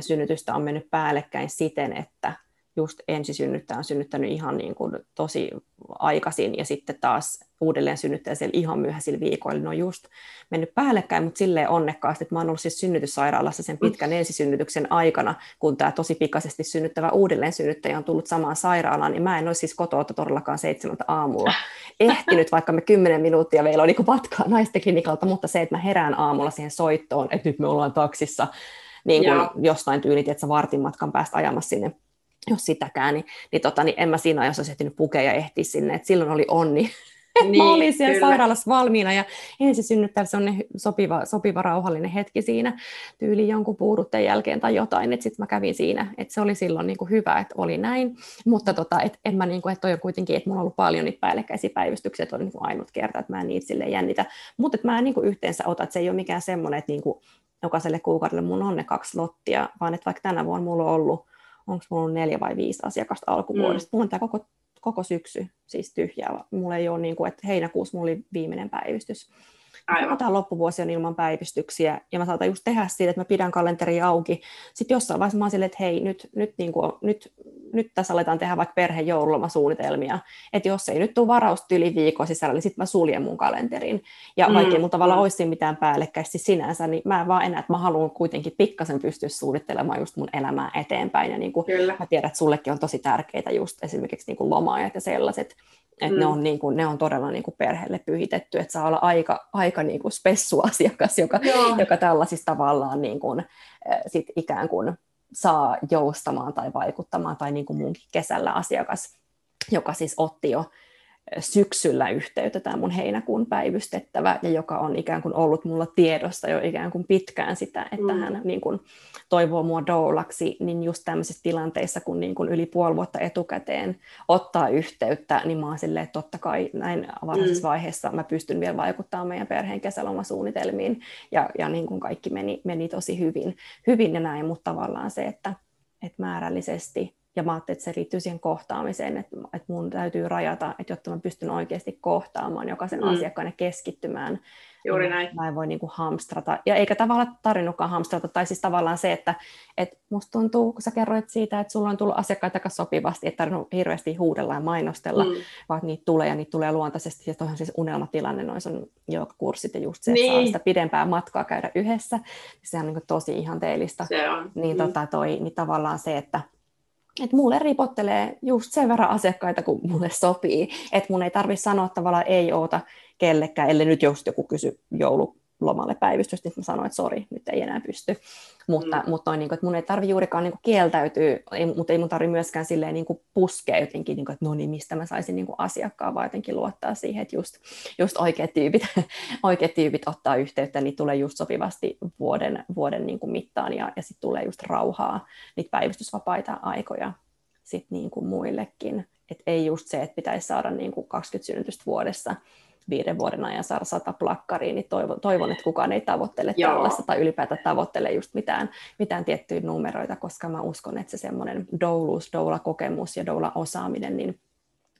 synnytystä on mennyt päällekkäin siten, että just ensisynnyttäjä on synnyttänyt ihan niin kuin tosi aikaisin ja sitten taas uudelleen synnyttäjä siellä ihan myöhäisillä viikoilla. Ne on just mennyt päällekkäin, mutta silleen onnekkaasti, että mä oon ollut siis synnytyssairaalassa sen pitkän mm. ensisynnytyksen aikana, kun tämä tosi pikaisesti synnyttävä uudelleen synnyttäjä on tullut samaan sairaalaan, niin mä en ole siis kotoa todellakaan seitsemältä aamulla ehtinyt, vaikka me kymmenen minuuttia meillä on niin matkaa naisten klinikalta, mutta se, että mä herään aamulla siihen soittoon, että nyt me ollaan taksissa, niin kuin jostain tyylit, että sä vartin matkan päästä ajamassa sinne jos sitäkään, niin, niin, tota, niin en mä siinä ajassa olisi ehtinyt pukea ja ehtiä sinne, että silloin oli onni, [LAUGHS] niin, mä olin siellä kyllä. sairaalassa valmiina ja ensin synnyttää se on sopiva, sopiva rauhallinen hetki siinä tyyli jonkun puudutteen jälkeen tai jotain, että sitten mä kävin siinä, että se oli silloin niin kuin hyvä, että oli näin, mutta tota, et, en mä niin kuin, että toi on kuitenkin, että mulla on ollut paljon niitä päällekkäisiä päivystyksiä, että on niin kuin ainut kerta, että mä en niitä silleen jännitä, mutta että mä en niin kuin yhteensä ota, että se ei ole mikään semmoinen, että niin kuin jokaiselle kuukaudelle mun on ne kaksi lottia, vaan että vaikka tänä vuonna mulla on ollut onko mulla neljä vai viisi asiakasta alkuvuodesta. Mm. Mulla on tämä koko, koko syksy siis tyhjää. Mulla ei ole niin kuin, että heinäkuussa mulla oli viimeinen päivystys. Aivan. Tämä loppuvuosi on ilman päivystyksiä, ja mä saatan just tehdä siitä, että mä pidän kalenteria auki. Sitten jossain vaiheessa mä oon silleen, että hei, nyt, nyt, niin kuin, nyt, nyt tässä aletaan tehdä vaikka perheen joululomasuunnitelmia. Että jos ei nyt tule varausta yli viikon sisällä, niin sitten mä suljen mun kalenterin. Ja mm, vaikka mun tavallaan mm. olisi mitään päällekkäisesti sinänsä, niin mä en vaan enää, että mä haluan kuitenkin pikkasen pystyä suunnittelemaan just mun elämää eteenpäin. Ja niin kuin mä tiedän, että sullekin on tosi tärkeitä just esimerkiksi niin kuin lomaajat ja sellaiset, että mm. ne, on niin kuin, ne on todella niin kuin perheelle pyhitetty, että saa olla aika, aika niin kuin spessuasiakas, joka, joka tällaisissa tavallaan niin kuin, sit ikään kuin saa joustamaan tai vaikuttamaan, tai niin kuin munkin kesällä asiakas, joka siis otti jo syksyllä yhteyttä tämä mun heinäkuun päivystettävä, ja joka on ikään kuin ollut mulla tiedossa jo ikään kuin pitkään sitä, että mm. hän niin kuin toivoo mua doulaksi, niin just tämmöisissä tilanteissa, kun niin kuin yli puoli vuotta etukäteen ottaa yhteyttä, niin mä oon silleen, että totta kai näin varhaisessa mm. vaiheessa mä pystyn vielä vaikuttamaan meidän perheen kesälomasuunnitelmiin, ja, ja niin kuin kaikki meni, meni tosi hyvin, hyvin ja näin, mutta tavallaan se, että, että määrällisesti ja mä ajattelin, että se liittyy siihen kohtaamiseen, että, että mun täytyy rajata, että jotta mä pystyn oikeasti kohtaamaan jokaisen mm. asiakkaan ja keskittymään. Juuri niin näin. Mä en voi niin kuin hamstrata. Ja eikä tavallaan tarvinnutkaan hamstrata, tai siis tavallaan se, että, että musta tuntuu, kun sä kerroit siitä, että sulla on tullut asiakkaita aika sopivasti, että tarvinnut hirveästi huudella ja mainostella, mm. vaan niitä tulee ja niitä tulee luontaisesti. Ja toihan siis unelmatilanne, noin sun kurssit ja just se, että niin. saa sitä pidempää matkaa käydä yhdessä. Sehän on niin tosi ihanteellista. Se on. Niin, mm. tota, toi, niin tavallaan se, että että mulle ripottelee just sen verran asiakkaita, kun mulle sopii. Että mun ei tarvitse sanoa tavallaan ei oota kellekään, ellei nyt just joku kysy joulu, lomalle päivystystä, niin mä sanoin, että sori, nyt ei enää pysty. Mutta, mm. mutta noin, niin kuin, että mun ei tarvi juurikaan niin kuin kieltäytyä, ei, mutta ei mun tarvi myöskään silleen niin kuin puskea jotenkin, niin kuin, että no niin, mistä mä saisin niin kuin asiakkaan, vaan jotenkin luottaa siihen, että just, just oikeat, tyypit, [LAUGHS] oikeat tyypit ottaa yhteyttä, niin tulee just sopivasti vuoden, vuoden niin kuin mittaan ja, ja sitten tulee just rauhaa, niitä päivystysvapaita aikoja sit niin kuin muillekin. Et ei just se, että pitäisi saada niin kuin 20 synnytystä vuodessa, viiden vuoden ajan saada sata plakkariin, niin toivon, toivon, että kukaan ei tavoittele Joo. tällaista tai ylipäätään tavoittele just mitään, mitään tiettyjä numeroita, koska mä uskon, että se semmoinen douluus, doula-kokemus ja doula-osaaminen, niin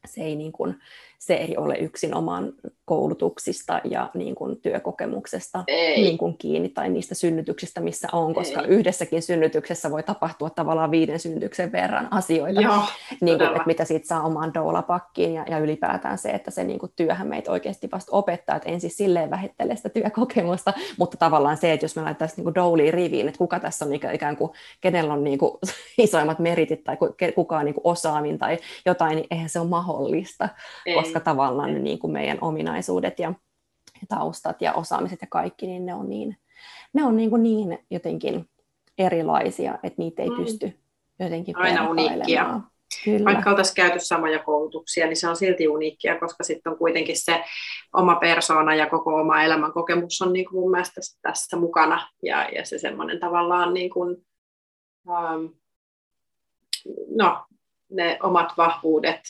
se ei, niin kuin, se ei ole yksin oman koulutuksista ja niin kuin työkokemuksesta niin kuin kiinni tai niistä synnytyksistä, missä on, koska ei. yhdessäkin synnytyksessä voi tapahtua tavallaan viiden synnytyksen verran asioita, Joo, niin kuin, että mitä siitä saa omaan doulapakkiin ja, ja ylipäätään se, että se niin kuin työhän meitä oikeasti vasta opettaa, että ensin silleen vähittelee sitä työkokemusta, mutta tavallaan se, että jos me laitettaisiin niin douli riviin, että kuka tässä on ikään kuin, kenellä on niin kuin [LAUGHS] isoimmat meritit tai kuka on niin kuin osaamin tai jotain, niin eihän se ole mahdollista, ei. Koska tavallaan ne niin kuin meidän ominaisuudet ominaisuudet ja taustat ja osaamiset ja kaikki, niin ne on niin, ne on niin, kuin niin jotenkin erilaisia, että niitä ei mm. pysty jotenkin Aina uniikkia. Kyllä. Vaikka oltaisiin käyty samoja koulutuksia, niin se on silti uniikkia, koska sitten on kuitenkin se oma persoona ja koko oma elämän kokemus on niin kuin mun mielestä tässä mukana. Ja, ja se semmoinen tavallaan, niin kuin, um, no, ne omat vahvuudet,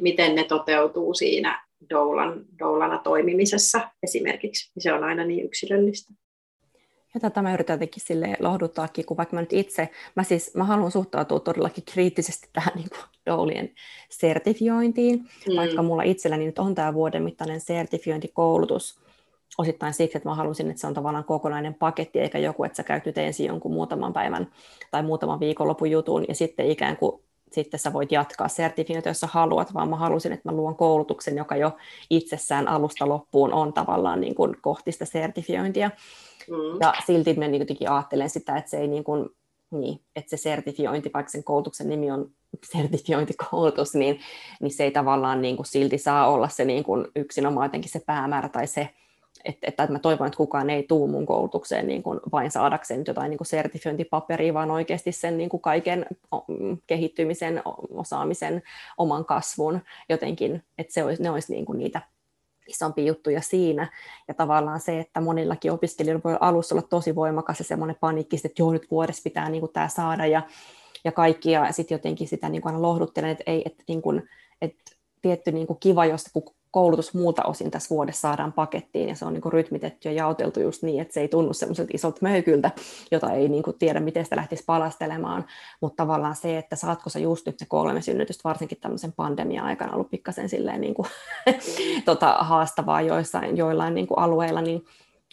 miten ne toteutuu siinä doulan, doulana toimimisessa esimerkiksi, niin se on aina niin yksilöllistä. Ja tätä mä yritän jotenkin sille lohduttaakin, kun vaikka mä nyt itse, mä siis mä haluan suhtautua todellakin kriittisesti tähän niin kuin doulien sertifiointiin, mm. vaikka mulla itselläni nyt on tämä vuoden mittainen sertifiointikoulutus, osittain siksi, että mä halusin, että se on tavallaan kokonainen paketti, eikä joku, että sä käyt nyt ensin jonkun muutaman päivän tai muutaman viikonlopun jutun, ja sitten ikään kuin sitten sä voit jatkaa sertifiointia, jos sä haluat, vaan mä halusin, että mä luon koulutuksen, joka jo itsessään alusta loppuun on tavallaan niin kuin kohti sitä sertifiointia. Mm. Ja silti mä niin jotenkin ajattelen sitä, että se ei niin kuin, niin, että se sertifiointi, vaikka sen koulutuksen nimi on sertifiointikoulutus, niin, niin se ei tavallaan niin kuin silti saa olla se niin kuin yksinomaan jotenkin se päämäärä tai se, että, että mä toivon, että kukaan ei tuu mun koulutukseen niin kuin vain saadakseen jotain niin kuin sertifiointipaperia, vaan oikeasti sen niin kuin kaiken mm, kehittymisen, osaamisen, oman kasvun jotenkin, että se olisi, ne olisi niin kuin niitä isompia juttuja siinä. Ja tavallaan se, että monillakin opiskelijoilla voi alussa olla tosi voimakas ja semmoinen paniikki, että joo, nyt vuodessa pitää niin kuin tämä saada ja, ja kaikki, ja sitten jotenkin sitä niin kuin aina lohduttelen, että ei, että, niin kuin, että tietty niin kuin kiva, jos koulutus muulta osin tässä vuodessa saadaan pakettiin ja se on niin kuin rytmitetty ja jaoteltu just niin, että se ei tunnu semmoiselta isolta möykyltä, jota ei niin kuin tiedä, miten sitä lähtisi palastelemaan, mutta tavallaan se, että saatko sä just nyt ne kolme synnytystä, varsinkin tämmöisen pandemia-aikana ollut pikkasen silleen niin kuin, [LAUGHS] tota, haastavaa joissain, joillain niin kuin alueilla, niin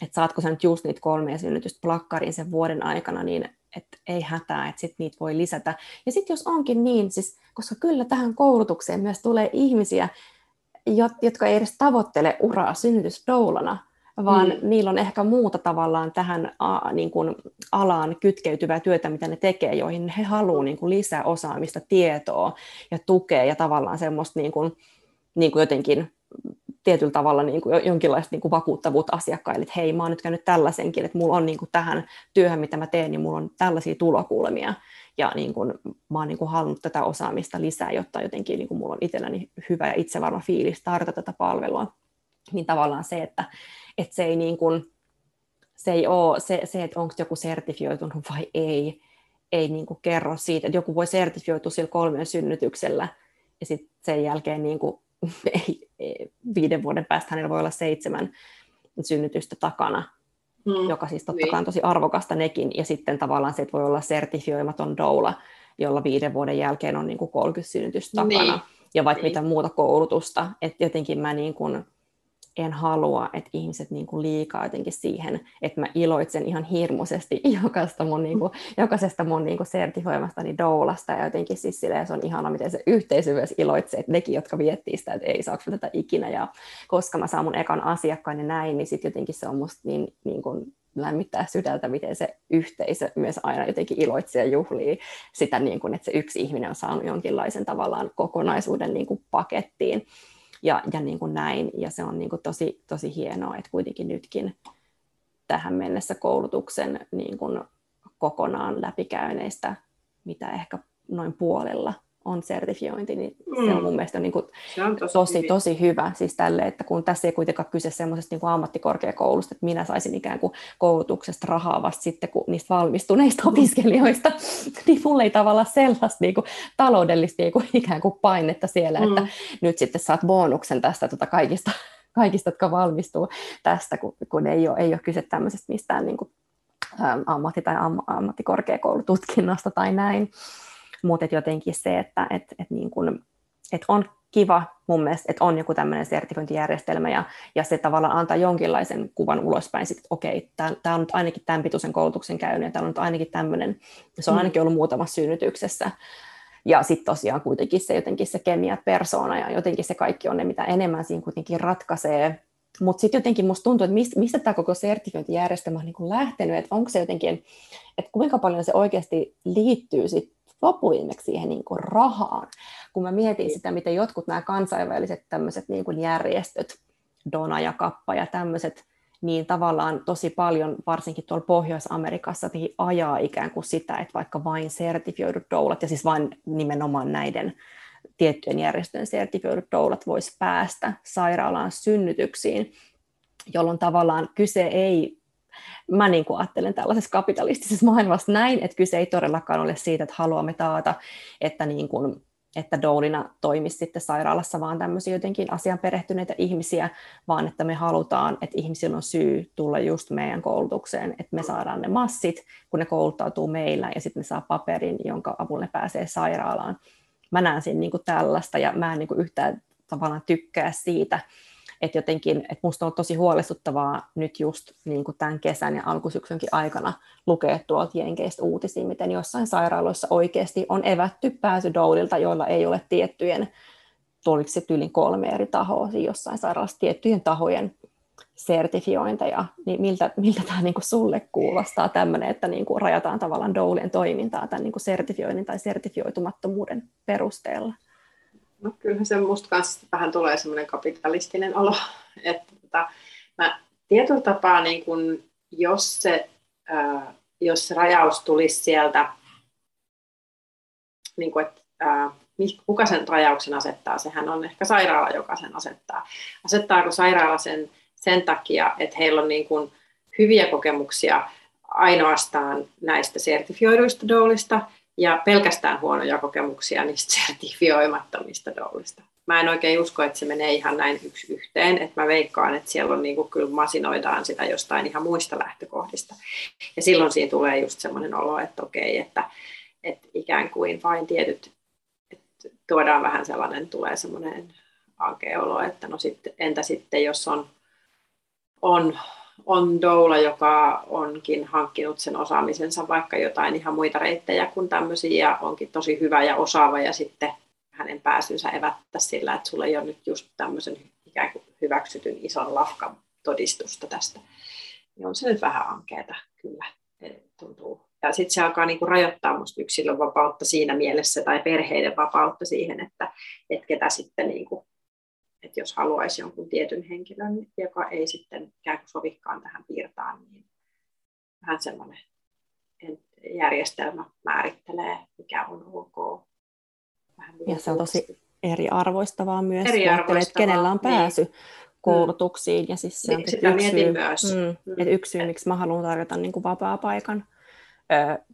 että saatko sä nyt just niitä kolmea synnytystä plakkariin sen vuoden aikana, niin että ei hätää, että sitten niitä voi lisätä. Ja sitten jos onkin niin, siis, koska kyllä tähän koulutukseen myös tulee ihmisiä, jotka ei edes tavoittele uraa synnytysdoulana, vaan mm. niillä on ehkä muuta tavallaan tähän a, niin kuin alaan kytkeytyvää työtä, mitä ne tekee, joihin he haluavat niin kuin lisää osaamista, tietoa ja tukea ja tavallaan semmoista niin kuin, niin kuin jotenkin tietyllä tavalla niin kuin jonkinlaista niin kuin vakuuttavuutta asiakkaille, että hei, mä oon nyt käynyt tällaisenkin, että mulla on niin kuin tähän työhön, mitä mä teen, niin mulla on tällaisia tulokulmia ja niin kuin, mä oon niin kuin halunnut tätä osaamista lisää, jotta jotenkin niin kuin mulla on itselläni hyvä ja itsevarma fiilis tarjota tätä palvelua. Niin tavallaan se, että, että se ei niin kuin, se ei ole, se, se että onko joku sertifioitunut vai ei, ei niin kuin kerro siitä, että joku voi sertifioitua sillä kolmen synnytyksellä, ja sitten sen jälkeen niin kuin, [LAUGHS] ei, viiden vuoden päästä hänellä voi olla seitsemän synnytystä takana, mm. joka siis totta niin. kai on tosi arvokasta nekin, ja sitten tavallaan se, että voi olla sertifioimaton doula, jolla viiden vuoden jälkeen on niin kuin 30 synnytystä takana, niin. ja vaikka niin. mitä muuta koulutusta, että jotenkin mä niin kuin, en halua, että ihmiset niin kuin liikaa jotenkin siihen, että mä iloitsen ihan hirmuisesti [LAUGHS] jokaisesta mun, niin kuin, jokaisesta mun niin kuin sertifoimastani doulasta, ja jotenkin siis silleen, se on ihana, miten se yhteisö myös iloitsee, että nekin, jotka viettii sitä, että ei saako tätä ikinä, ja koska mä saan mun ekan asiakkaan ja näin, niin sitten jotenkin se on musta niin, niin kuin lämmittää sydältä, miten se yhteisö myös aina jotenkin iloitsee ja juhlii sitä, niin kuin, että se yksi ihminen on saanut jonkinlaisen tavallaan kokonaisuuden niin kuin pakettiin ja, ja niin kuin näin. Ja se on niin kuin tosi, tosi hienoa, että kuitenkin nytkin tähän mennessä koulutuksen niin kuin kokonaan läpikäyneistä, mitä ehkä noin puolella on sertifiointi, niin mm. se on mun mielestä niin kuin on tosi, tosi, tosi hyvä. Siis tälle, että kun tässä ei kuitenkaan kyse semmoisesta niin ammattikorkeakoulusta, että minä saisin ikään kuin koulutuksesta rahaa vasta sitten kun niistä valmistuneista mm. opiskelijoista, [LAUGHS] niin mulla ei tavallaan sellaista niin kuin, taloudellista niin kuin, ikään kuin painetta siellä, mm. että nyt sitten saat bonuksen tästä tuota kaikista, [LAUGHS] kaikista, jotka valmistuu tästä, kun, kun ei, ole, ei ole kyse tämmöisestä mistään niin kuin, ammatti- tai am, ammattikorkeakoulututkinnosta tai näin mutta jotenkin se, että et, et niin kun, et on kiva mun mielestä, että on joku tämmöinen sertifiointijärjestelmä ja, ja se tavallaan antaa jonkinlaisen kuvan ulospäin, että okei, tämä on nyt ainakin tämän pituisen koulutuksen käynyt ja tämä on nyt ainakin tämmöinen, se on mm. ainakin ollut muutamassa synnytyksessä. Ja sitten tosiaan kuitenkin se jotenkin se kemia persoona ja jotenkin se kaikki on ne, mitä enemmän siinä kuitenkin ratkaisee. Mutta sitten jotenkin musta tuntuu, että mistä, mistä tämä koko sertifiointijärjestelmä on niin lähtenyt, että onko se jotenkin, että kuinka paljon se oikeasti liittyy sit lopuimeksi siihen niin kuin rahaan. Kun mä mietin sitä, miten jotkut nämä kansainväliset tämmöiset niin kuin järjestöt, Dona ja Kappa ja tämmöiset, niin tavallaan tosi paljon, varsinkin tuolla Pohjois-Amerikassa, ajaa ikään kuin sitä, että vaikka vain sertifioidut doulat, ja siis vain nimenomaan näiden tiettyjen järjestöjen sertifioidut doulat voisi päästä sairaalaan synnytyksiin, jolloin tavallaan kyse ei mä niin kuin ajattelen tällaisessa kapitalistisessa maailmassa näin, että kyse ei todellakaan ole siitä, että haluamme taata, että niin kuin että doulina toimisi sitten sairaalassa vaan tämmöisiä jotenkin asian perehtyneitä ihmisiä, vaan että me halutaan, että ihmisillä on syy tulla just meidän koulutukseen, että me saadaan ne massit, kun ne kouluttautuu meillä, ja sitten ne saa paperin, jonka avulla ne pääsee sairaalaan. Mä näen siinä niin kuin tällaista, ja mä en niin kuin yhtään tavallaan tykkää siitä, että jotenkin, että musta on tosi huolestuttavaa nyt just niin kuin tämän kesän ja alkusyksynkin aikana lukea tuolta Jenkeistä uutisia, miten jossain sairaaloissa oikeasti on evätty pääsy doulilta, joilla ei ole tiettyjen, tuliko se tyylin kolme eri tahoa jossain sairaalassa, tiettyjen tahojen sertifiointeja, niin miltä, miltä tämä niin kuin sulle kuulostaa tämmöinen, että niin kuin rajataan tavallaan doulien toimintaa tämän niin kuin sertifioinnin tai sertifioitumattomuuden perusteella? No kyllähän se musta kanssa vähän tulee semmoinen kapitalistinen olo, [LAUGHS] että tota, mä tietyllä tapaa niin kun, jos, se, ää, jos se rajaus tulisi sieltä, niin kun, että, ää, kuka sen rajauksen asettaa, sehän on ehkä sairaala, joka sen asettaa. Asettaako sairaala sen sen takia, että heillä on niin kun, hyviä kokemuksia ainoastaan näistä sertifioiduista doolista, ja pelkästään huonoja kokemuksia niistä sertifioimattomista doulista. Mä en oikein usko, että se menee ihan näin yksi yhteen, että mä veikkaan, että siellä on niin kuin, kyllä masinoidaan sitä jostain ihan muista lähtökohdista. Ja silloin siinä tulee just semmoinen olo, että okei, että, että ikään kuin vain tietyt, että tuodaan vähän sellainen, tulee semmoinen ankea olo, että no sitten, entä sitten, jos on, on on doula, joka onkin hankkinut sen osaamisensa vaikka jotain ihan muita reittejä kuin tämmöisiä ja onkin tosi hyvä ja osaava ja sitten hänen pääsynsä evättä sillä, että sulla ei ole nyt just tämmöisen ikään kuin hyväksytyn ison lafkan todistusta tästä. Niin on se nyt vähän ankeeta kyllä, tuntuu. Ja sitten se alkaa niinku rajoittaa musta yksilön vapautta siinä mielessä tai perheiden vapautta siihen, että et ketä sitten niinku että jos haluaisi jonkun tietyn henkilön, joka ei sitten ikään kuin sovikaan tähän piirtaan, niin vähän semmoinen järjestelmä määrittelee, mikä on ok. Vähän ja se on tosi eriarvoistavaa myös, eriarvoistavaa, että kenellä on niin. pääsy niin. koulutuksiin. Ja siis se on niin, sitä yksi syy, myös. Mm, mm. Että yksi syy, miksi mä haluan tarjota niin kuin vapaa-paikan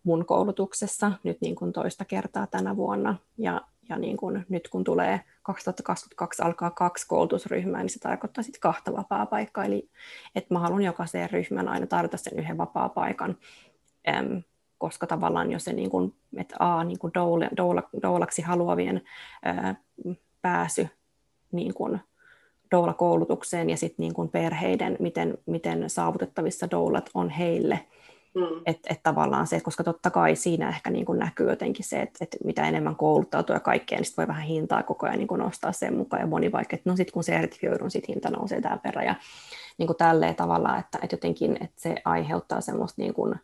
mun koulutuksessa nyt niin kuin toista kertaa tänä vuonna. Ja ja niin kun, nyt kun tulee 2022 alkaa kaksi koulutusryhmää, niin se tarkoittaa sitten kahta vapaa-paikkaa. Eli että mä haluan jokaiseen ryhmään aina tarjota sen yhden vapaa-paikan, äm, koska tavallaan jos se niin kun, että A, niin kun doula, doula, doulaksi haluavien ää, pääsy niin kun, doula-koulutukseen ja sitten niin perheiden, miten, miten saavutettavissa doulat on heille – Mm. Että et tavallaan se, koska totta kai siinä ehkä niin kuin näkyy jotenkin se, että, että mitä enemmän kouluttautuu ja kaikkea, niin voi vähän hintaa koko ajan niin kuin nostaa sen mukaan. Ja moni vaikka, että no sitten kun sertifioidun, sitten hinta nousee tämän perään. Ja niin kuin tälleen tavallaan, että, että jotenkin että se aiheuttaa semmoista niin kuin,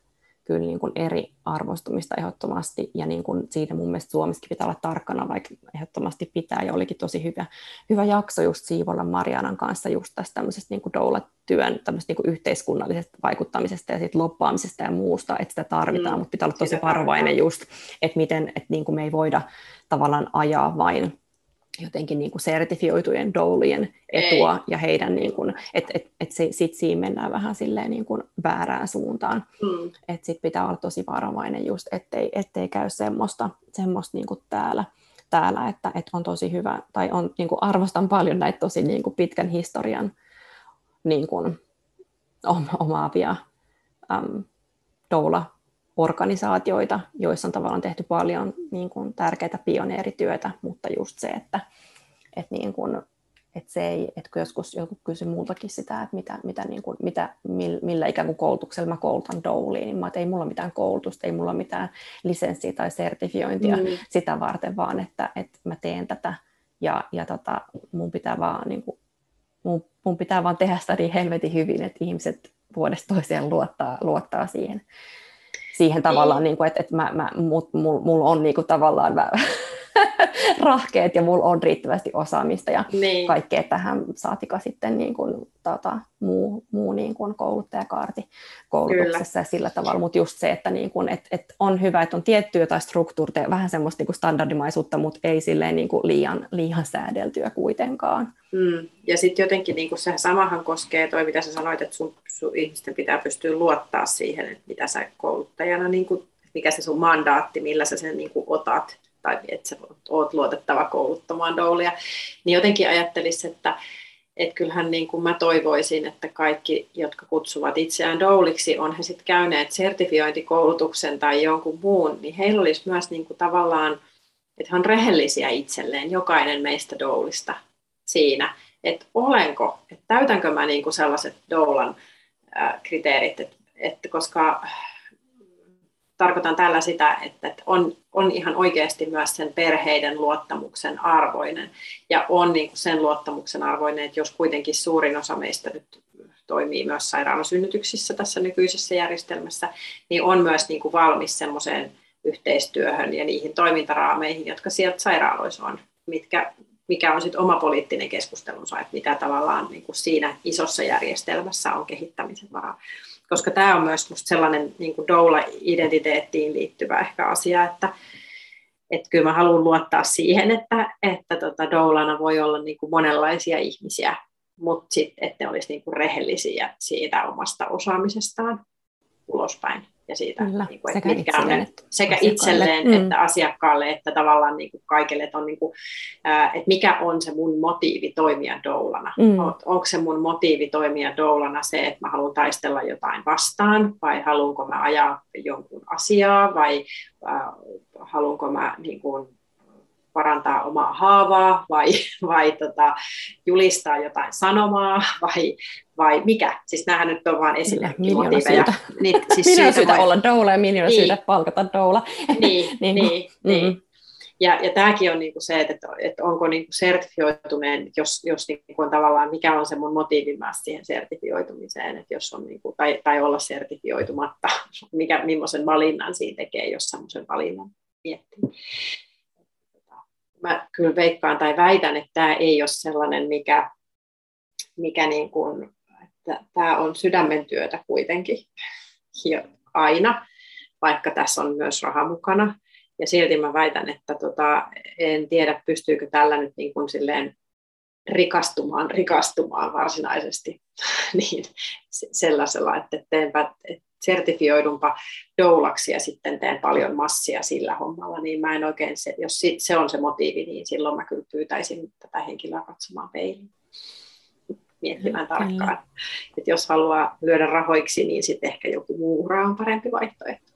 kyllä niin kuin eri arvostumista ehdottomasti, ja niin kuin siitä mun mielestä Suomessakin pitää olla tarkkana, vaikka ehdottomasti pitää, ja olikin tosi hyvä, hyvä jakso just Siivolla Marianan kanssa just tästä tämmöisestä niin kuin doula-työn tämmöisestä niin kuin yhteiskunnallisesta vaikuttamisesta ja siitä loppaamisesta ja muusta, että sitä tarvitaan, mm, mutta pitää olla tosi varovainen just, että miten, että niin kuin me ei voida tavallaan ajaa vain jotenkin niin kuin sertifioitujen doulien etua Ei. ja heidän, niin kuin, että et, et se, sit siinä mennään vähän silleen niin kuin väärään suuntaan. Mm. Että sit pitää olla tosi varovainen just, ettei, ettei käy semmoista, semmoista niin kuin täällä, täällä että, että on tosi hyvä, tai on, niin kuin arvostan paljon näitä tosi niin kuin pitkän historian niin kuin, omaavia äm, doula organisaatioita, joissa on tavallaan tehty paljon niin kuin, tärkeää pioneerityötä, mutta just se, että, että, niin kuin, että se ei, että kun joskus joku kysyy multakin sitä, että mitä, mitä, niin kuin, mitä, millä ikään kuin koulutuksella mä koulutan douliin, niin mä, että ei mulla ole mitään koulutusta, ei mulla ole mitään lisenssiä tai sertifiointia mm. sitä varten, vaan että, että mä teen tätä ja, ja tota, mun pitää vaan niin kuin, mun, mun pitää vaan tehdä sitä niin helvetin hyvin, että ihmiset vuodesta toiseen luottaa, luottaa siihen siihen tavallaan, niin kuin, että, että mä, mä, mulla mul on niin kuin, tavallaan [LAUGHS] [LAUGHS] rahkeet ja mulla on riittävästi osaamista ja niin. kaikkea tähän saatika sitten niin kuin, tota, muu, muu niin kuin kouluttajakaarti koulutuksessa Kyllä. ja sillä tavalla, mutta just se, että niin kuin, et, et on hyvä, että on tiettyä jotain struktuuria, vähän semmoista niin kuin standardimaisuutta, mutta ei silleen niin kuin liian, liian säädeltyä kuitenkaan. Mm. Ja sitten jotenkin niin kuin se samahan koskee toi, mitä sä sanoit, että sun, sun ihmisten pitää pystyä luottaa siihen, että mitä sä kouluttajana, niin kuin, mikä se sun mandaatti, millä sä sen niin kuin otat tai että sä oot luotettava kouluttamaan doulia, niin jotenkin ajattelisi, että että kyllähän niin kuin mä toivoisin, että kaikki, jotka kutsuvat itseään douliksi, on he sitten käyneet sertifiointikoulutuksen tai jonkun muun, niin heillä olisi myös niin kuin tavallaan, että he on rehellisiä itselleen, jokainen meistä doulista siinä, että olenko, että täytänkö mä niin kuin sellaiset doulan kriteerit, että, että koska tarkoitan tällä sitä, että on, on ihan oikeasti myös sen perheiden luottamuksen arvoinen. Ja on niin kuin sen luottamuksen arvoinen, että jos kuitenkin suurin osa meistä nyt toimii myös sairaalasynnytyksissä tässä nykyisessä järjestelmässä, niin on myös niin kuin valmis semmoiseen yhteistyöhön ja niihin toimintaraameihin, jotka sieltä sairaaloissa on, mitkä, mikä on sitten oma poliittinen keskustelunsa, että mitä tavallaan niin kuin siinä isossa järjestelmässä on kehittämisen varaa koska tämä on myös musta sellainen niin kuin doula-identiteettiin liittyvä ehkä asia, että, että kyllä mä haluan luottaa siihen, että, että tota, doulana voi olla niin kuin monenlaisia ihmisiä, mutta sitten, että ne olisi niin kuin rehellisiä siitä omasta osaamisestaan ulospäin ja siitä, Kyllä, niin kuin, sekä mitkä itselleen, on että sekä asiakkaalle. itselleen Mm. että asiakkaalle, että tavallaan niin kuin kaikille, että, on niin kuin, että mikä on se mun motiivi toimia doulana. Mm. On- Onko se mun motiivi toimia doulana se, että mä haluan taistella jotain vastaan, vai haluanko mä ajaa jonkun asiaa, vai ää, haluanko mä niin kuin, parantaa omaa haavaa vai, [LAUGHS] vai tota, julistaa jotain sanomaa [LAUGHS] vai, vai mikä. Siis näähän nyt on vain esimerkkimotiiveja. [LAUGHS] Niin, siis siitä syytä voi- olla doula ja miljoona Niin. syytä palkata doula. [LAUGHS] Niin, Niin niin, niin, mm. Ja, ja tämäkin on niinku se, että, että onko niinku sertifioituneen, jos, jos niinku on tavallaan, mikä on se mun motiivi myös siihen sertifioitumiseen, että jos on niinku, tai, tai olla sertifioitumatta, mikä, millaisen valinnan siinä tekee, jos semmoisen valinnan miettii. Mä kyllä veikkaan tai väitän, että tämä ei ole sellainen, mikä, mikä niin kuin, että tämä on sydämen työtä kuitenkin [LAUGHS] aina, vaikka tässä on myös raha mukana. Ja silti mä väitän, että tota, en tiedä, pystyykö tällä nyt niin kuin silleen rikastumaan, rikastumaan varsinaisesti [LAUGHS] niin, se- sellaisella, että teenpä, että sertifioidunpa doulaksi ja sitten teen paljon massia sillä hommalla, niin mä en oikein, se, jos se on se motiivi, niin silloin mä kyllä pyytäisin tätä henkilöä katsomaan peiliin miettimään Kyllä. tarkkaan. Että jos haluaa lyödä rahoiksi, niin sitten ehkä joku muu ura on parempi vaihtoehto.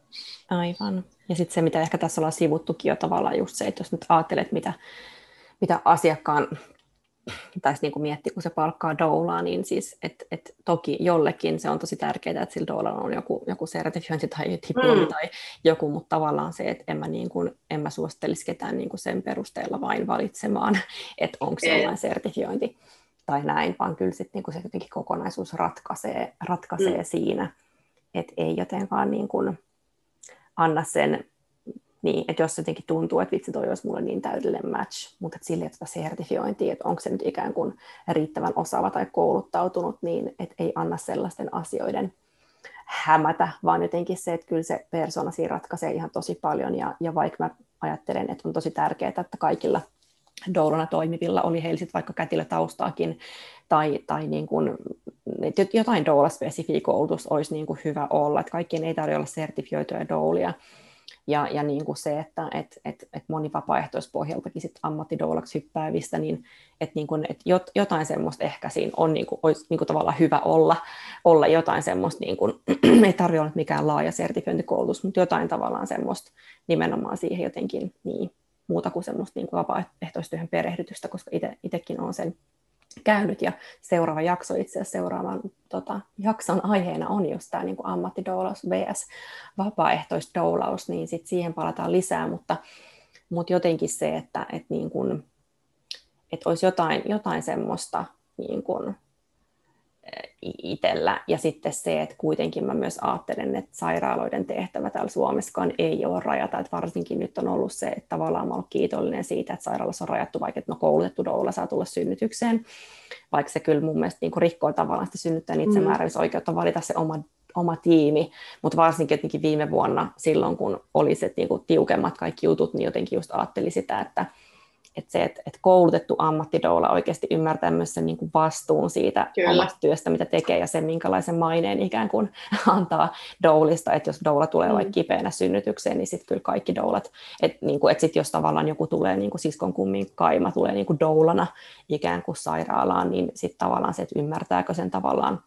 Aivan. Ja sitten se, mitä ehkä tässä ollaan sivuttukin jo tavallaan just se, että jos nyt ajattelet, mitä, mitä asiakkaan tai niin kuin miettii, kun se palkkaa doulaa, niin siis, että et toki jollekin se on tosi tärkeää, että sillä doulalla on joku, joku sertifiointi tai diplomi Mm. tai joku, mutta tavallaan se, että en mä, niin kuin, en mä suosittelisi ketään niin kuin sen perusteella vain valitsemaan, [LAUGHS] että onko se jollain sertifiointi tai näin, vaan kyllä sitten niin kuin se jotenkin kokonaisuus ratkaisee, ratkaisee Mm. siinä, että ei jotenkaan niin kuin anna sen, niin, että jos jotenkin tuntuu, että vitsi toi olisi mulle niin täydellinen match, mutta että sille tätä sertifiointia, että onko se nyt ikään kuin riittävän osaava tai kouluttautunut, niin että ei anna sellaisten asioiden hämätä, vaan jotenkin se, että kyllä se persona siinä ratkaisee ihan tosi paljon, ja, ja vaikka mä ajattelen, että on tosi tärkeää, että kaikilla doulana toimivilla, oli heillä sitten vaikka kätilötaustaakin, tai, tai niin että jotain doula-spesifiä koulutus olisi niin kuin hyvä olla, että kaikkien ei tarvitse olla sertifioituja doulia, ja, ja niin kuin se, että et, et, et moni vapaaehtoispohjaltakin sit ammattidoulaksi hyppäävistä, niin että niin kuin, et jot, jotain semmoista ehkä siinä on, niin kuin, olisi niin kuin tavallaan hyvä olla, olla jotain semmoista, niin kuin, [CLEARS THROAT] ei tarvitse olla mikään laaja sertifiointikoulutus, mutta jotain tavallaan semmoista nimenomaan siihen jotenkin niin, muuta kuin semmoista niin kuin vapaaehtoistyöhön perehdytystä, koska itsekin olen sen käynyt ja seuraava jakso itse asiassa seuraavan tota, jakson aiheena on just tämä niin ammattidoulaus vs. vapaaehtoisdoulaus, niin sit siihen palataan lisää, mutta, mutta jotenkin se, että et niin kuin, et olisi jotain, jotain semmoista niin kuin, itsellä. Ja sitten se, että kuitenkin mä myös ajattelen, että sairaaloiden tehtävä täällä Suomessakaan ei ole rajata. Että varsinkin nyt on ollut se, että tavallaan mä olen kiitollinen siitä, että sairaalassa on rajattu, vaikka että no koulutettu doula saa tulla synnytykseen. Vaikka se kyllä mun mielestä niin rikkoo tavallaan sitä synnyttäjän itsemääräämisoikeutta valita se oma, oma tiimi. Mutta varsinkin jotenkin viime vuonna silloin, kun oli se niin kuin tiukemmat kaikki jutut, niin jotenkin just ajattelin sitä, että että se, että, että koulutettu ammattidoula oikeasti ymmärtää myös sen niin kuin vastuun siitä Kyllä. omasta työstä, mitä tekee, ja sen minkälaisen maineen ikään kuin [LAUGHS] antaa doulista, että jos doula tulee mm. vaikka kipeänä synnytykseen, niin sitten kyllä kaikki doulat, että niin kuin, että sit jos tavallaan joku tulee, niin kuin siskon kummin kaima tulee niin kuin doulana ikään kuin sairaalaan, niin sitten tavallaan se, että ymmärtääkö sen tavallaan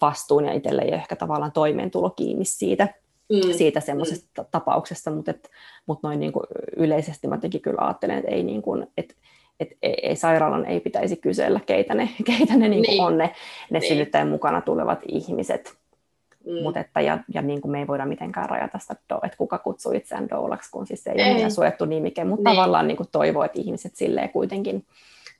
vastuun ja itselle ei ehkä tavallaan toimeentulo kiinni siitä, mm. siitä semmoisesta mm. tapauksesta, mutta, et, mutta noin niin kuin yleisesti mä jotenkin kyllä ajattelen, että ei, niin kuin, että et ei, ei sairaalan ei pitäisi kysellä, keitä ne, [LAUGHS] keitä ne niin kuin niin. on ne, ne niin. synnyttäjän mukana tulevat ihmiset. Mm. Mut että, ja, ja niin kuin me ei voida mitenkään rajata sitä, että kuka kutsuu itseään doulaksi, kun siis se ei, ei. ole suojattu nimike, mutta niin. tavallaan niin kuin toivoo, että ihmiset silleen kuitenkin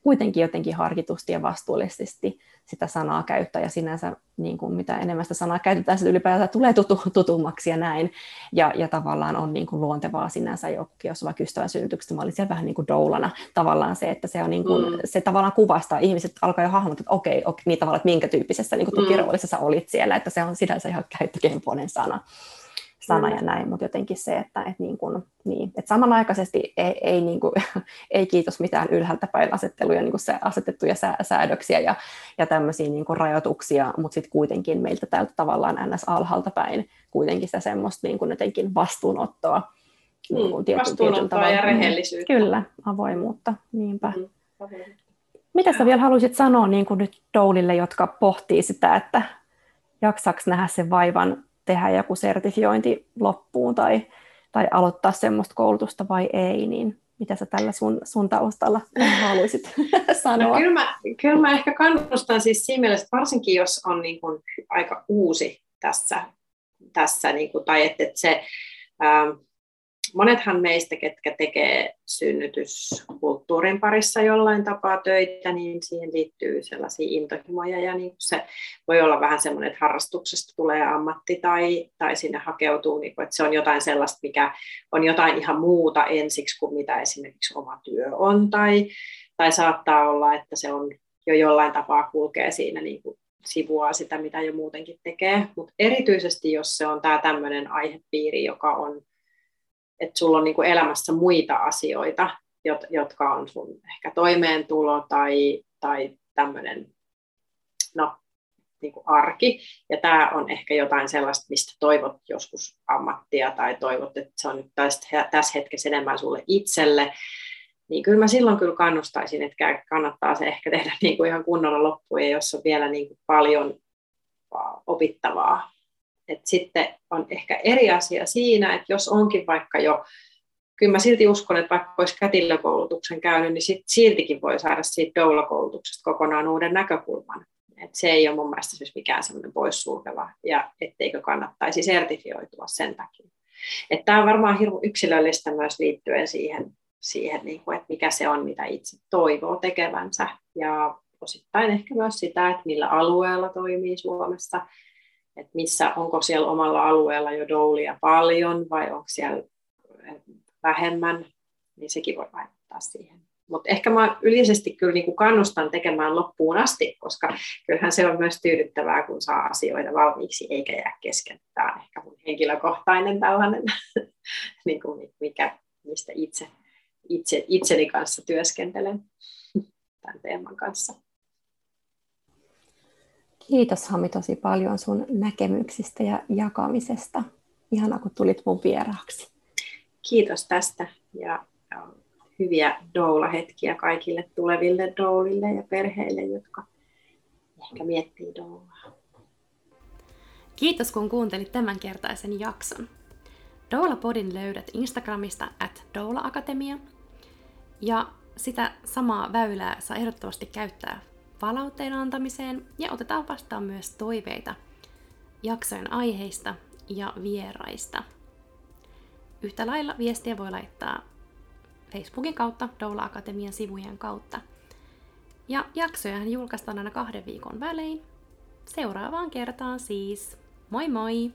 kuitenkin jotenkin harkitusti ja vastuullisesti sitä sanaa käyttää ja sinänsä niin kuin mitä enemmän sitä sanaa käytetään, se ylipäätään tulee tutu, tutummaksi ja näin. Ja, ja tavallaan on niin kuin luontevaa sinänsä, jos vaikka ystävän synnytyksestä, mä olin siellä vähän niin kuin doulana tavallaan se, että se, on niin kuin, mm. se tavallaan kuvastaa, ihmiset alkaa jo hahmottaa, että okei, okei niin tavallaan, että minkä tyyppisessä niin kuin tukiroolissa mm. sä olit siellä, että se on sinänsä ihan käyttökelpoinen sana sana ja näin, mutta jotenkin se, että, että, niin kuin, niin, että samanaikaisesti ei, ei, niin kuin, [LAUGHS] ei kiitos mitään ylhäältä päin asetteluja, niin kuin se, asetettuja sää, säädöksiä ja, ja tämmöisiä niin kuin rajoituksia, mutta sitten kuitenkin meiltä täältä tavallaan ns. alhaalta päin kuitenkin sitä semmoista niin kuin jotenkin vastuunottoa. Niin kuin tietyn, vastuunottoa ja rehellisyyttä. Kyllä, avoimuutta, niinpä. Mm, Mitä sä vielä haluaisit sanoa niin kuin nyt Doulille, jotka pohtii sitä, että jaksaks nähdä sen vaivan tehdä joku sertifiointi loppuun tai, tai aloittaa semmoista koulutusta vai ei, niin mitä sä tällä sun, sun taustalla haluaisit [LAUGHS] sanoa? No, kyllä, mä, kyllä mä ehkä kannustan siis siinä mielessä, varsinkin jos on niin kuin aika uusi tässä, tässä niin kuin, tai että, että se, ähm, monethan meistä, ketkä tekee synnytyskulttuurin parissa jollain tapaa töitä, niin siihen liittyy sellaisia intohimoja. Ja niin se voi olla vähän semmoinen, että harrastuksesta tulee ammatti tai, tai sinne hakeutuu, niin kuin, että se on jotain sellaista, mikä on jotain ihan muuta ensiksi kuin mitä esimerkiksi oma työ on. Tai, tai saattaa olla, että se on jo jollain tapaa kulkee siinä niin kuin sivua sitä, mitä jo muutenkin tekee, mutta erityisesti jos se on tämä tämmöinen aihepiiri, joka on että sulla on niin kuin elämässä muita asioita, jotka on sun ehkä toimeentulo tai, tai tämmöinen no, niin kuin arki. Ja tämä on ehkä jotain sellaista, mistä toivot joskus ammattia tai toivot, että se on nyt tässä, tässä hetkessä enemmän sulle itselle. Niin kyllä mä silloin kyllä kannustaisin, että kannattaa se ehkä tehdä [LAUGHS] niin kuin ihan kunnolla loppuun, jos on vielä niin kuin paljon opittavaa et sitten on ehkä eri asia siinä, että jos onkin vaikka jo, kyllä mä silti uskon, että vaikka olisi kätilökoulutuksen käynyt, niin sit siltikin voi saada siitä doula-koulutuksesta kokonaan uuden näkökulman. Et se ei ole mun mielestä siis mikään semmoinen poissulkeva, ja etteikö kannattaisi sertifioitua sen takia. Tämä on varmaan hirveän yksilöllistä myös liittyen siihen, siihen niin kuin, että mikä se on, mitä itse toivoo tekevänsä. Ja osittain ehkä myös sitä, että millä alueella toimii Suomessa että missä, onko siellä omalla alueella jo doulia paljon vai onko siellä vähemmän, niin sekin voi vaikuttaa siihen. Mutta ehkä mä yleisesti kyllä niin kuin kannustan tekemään loppuun asti, koska kyllähän se on myös tyydyttävää, kun saa asioita valmiiksi eikä jää kesken. Tämä on ehkä mun henkilökohtainen tällainen, [LAUGHS] niin kuin mikä, mistä itse, itse, itseni kanssa työskentelen [LAUGHS] tämän teeman kanssa. Kiitos Hami tosi paljon sun näkemyksistä ja jakamisesta. Ihana, kun tulit mun vieraaksi. Kiitos tästä ja hyviä doula-hetkiä kaikille tuleville doulille ja perheille, jotka ehkä miettii doulaa. Kiitos kun kuuntelit tämänkertaisen jakson. Doula-podin löydät Instagramista at Doula Akatemia. Ja sitä samaa väylää saa ehdottomasti käyttää palautteen antamiseen ja otetaan vastaan myös toiveita jaksojen aiheista ja vieraista. Yhtä lailla viestiä voi laittaa Facebookin kautta, Doula Akatemian sivujen kautta. Ja jaksoja julkaistaan aina kahden viikon välein. Seuraavaan kertaan siis. Moi moi!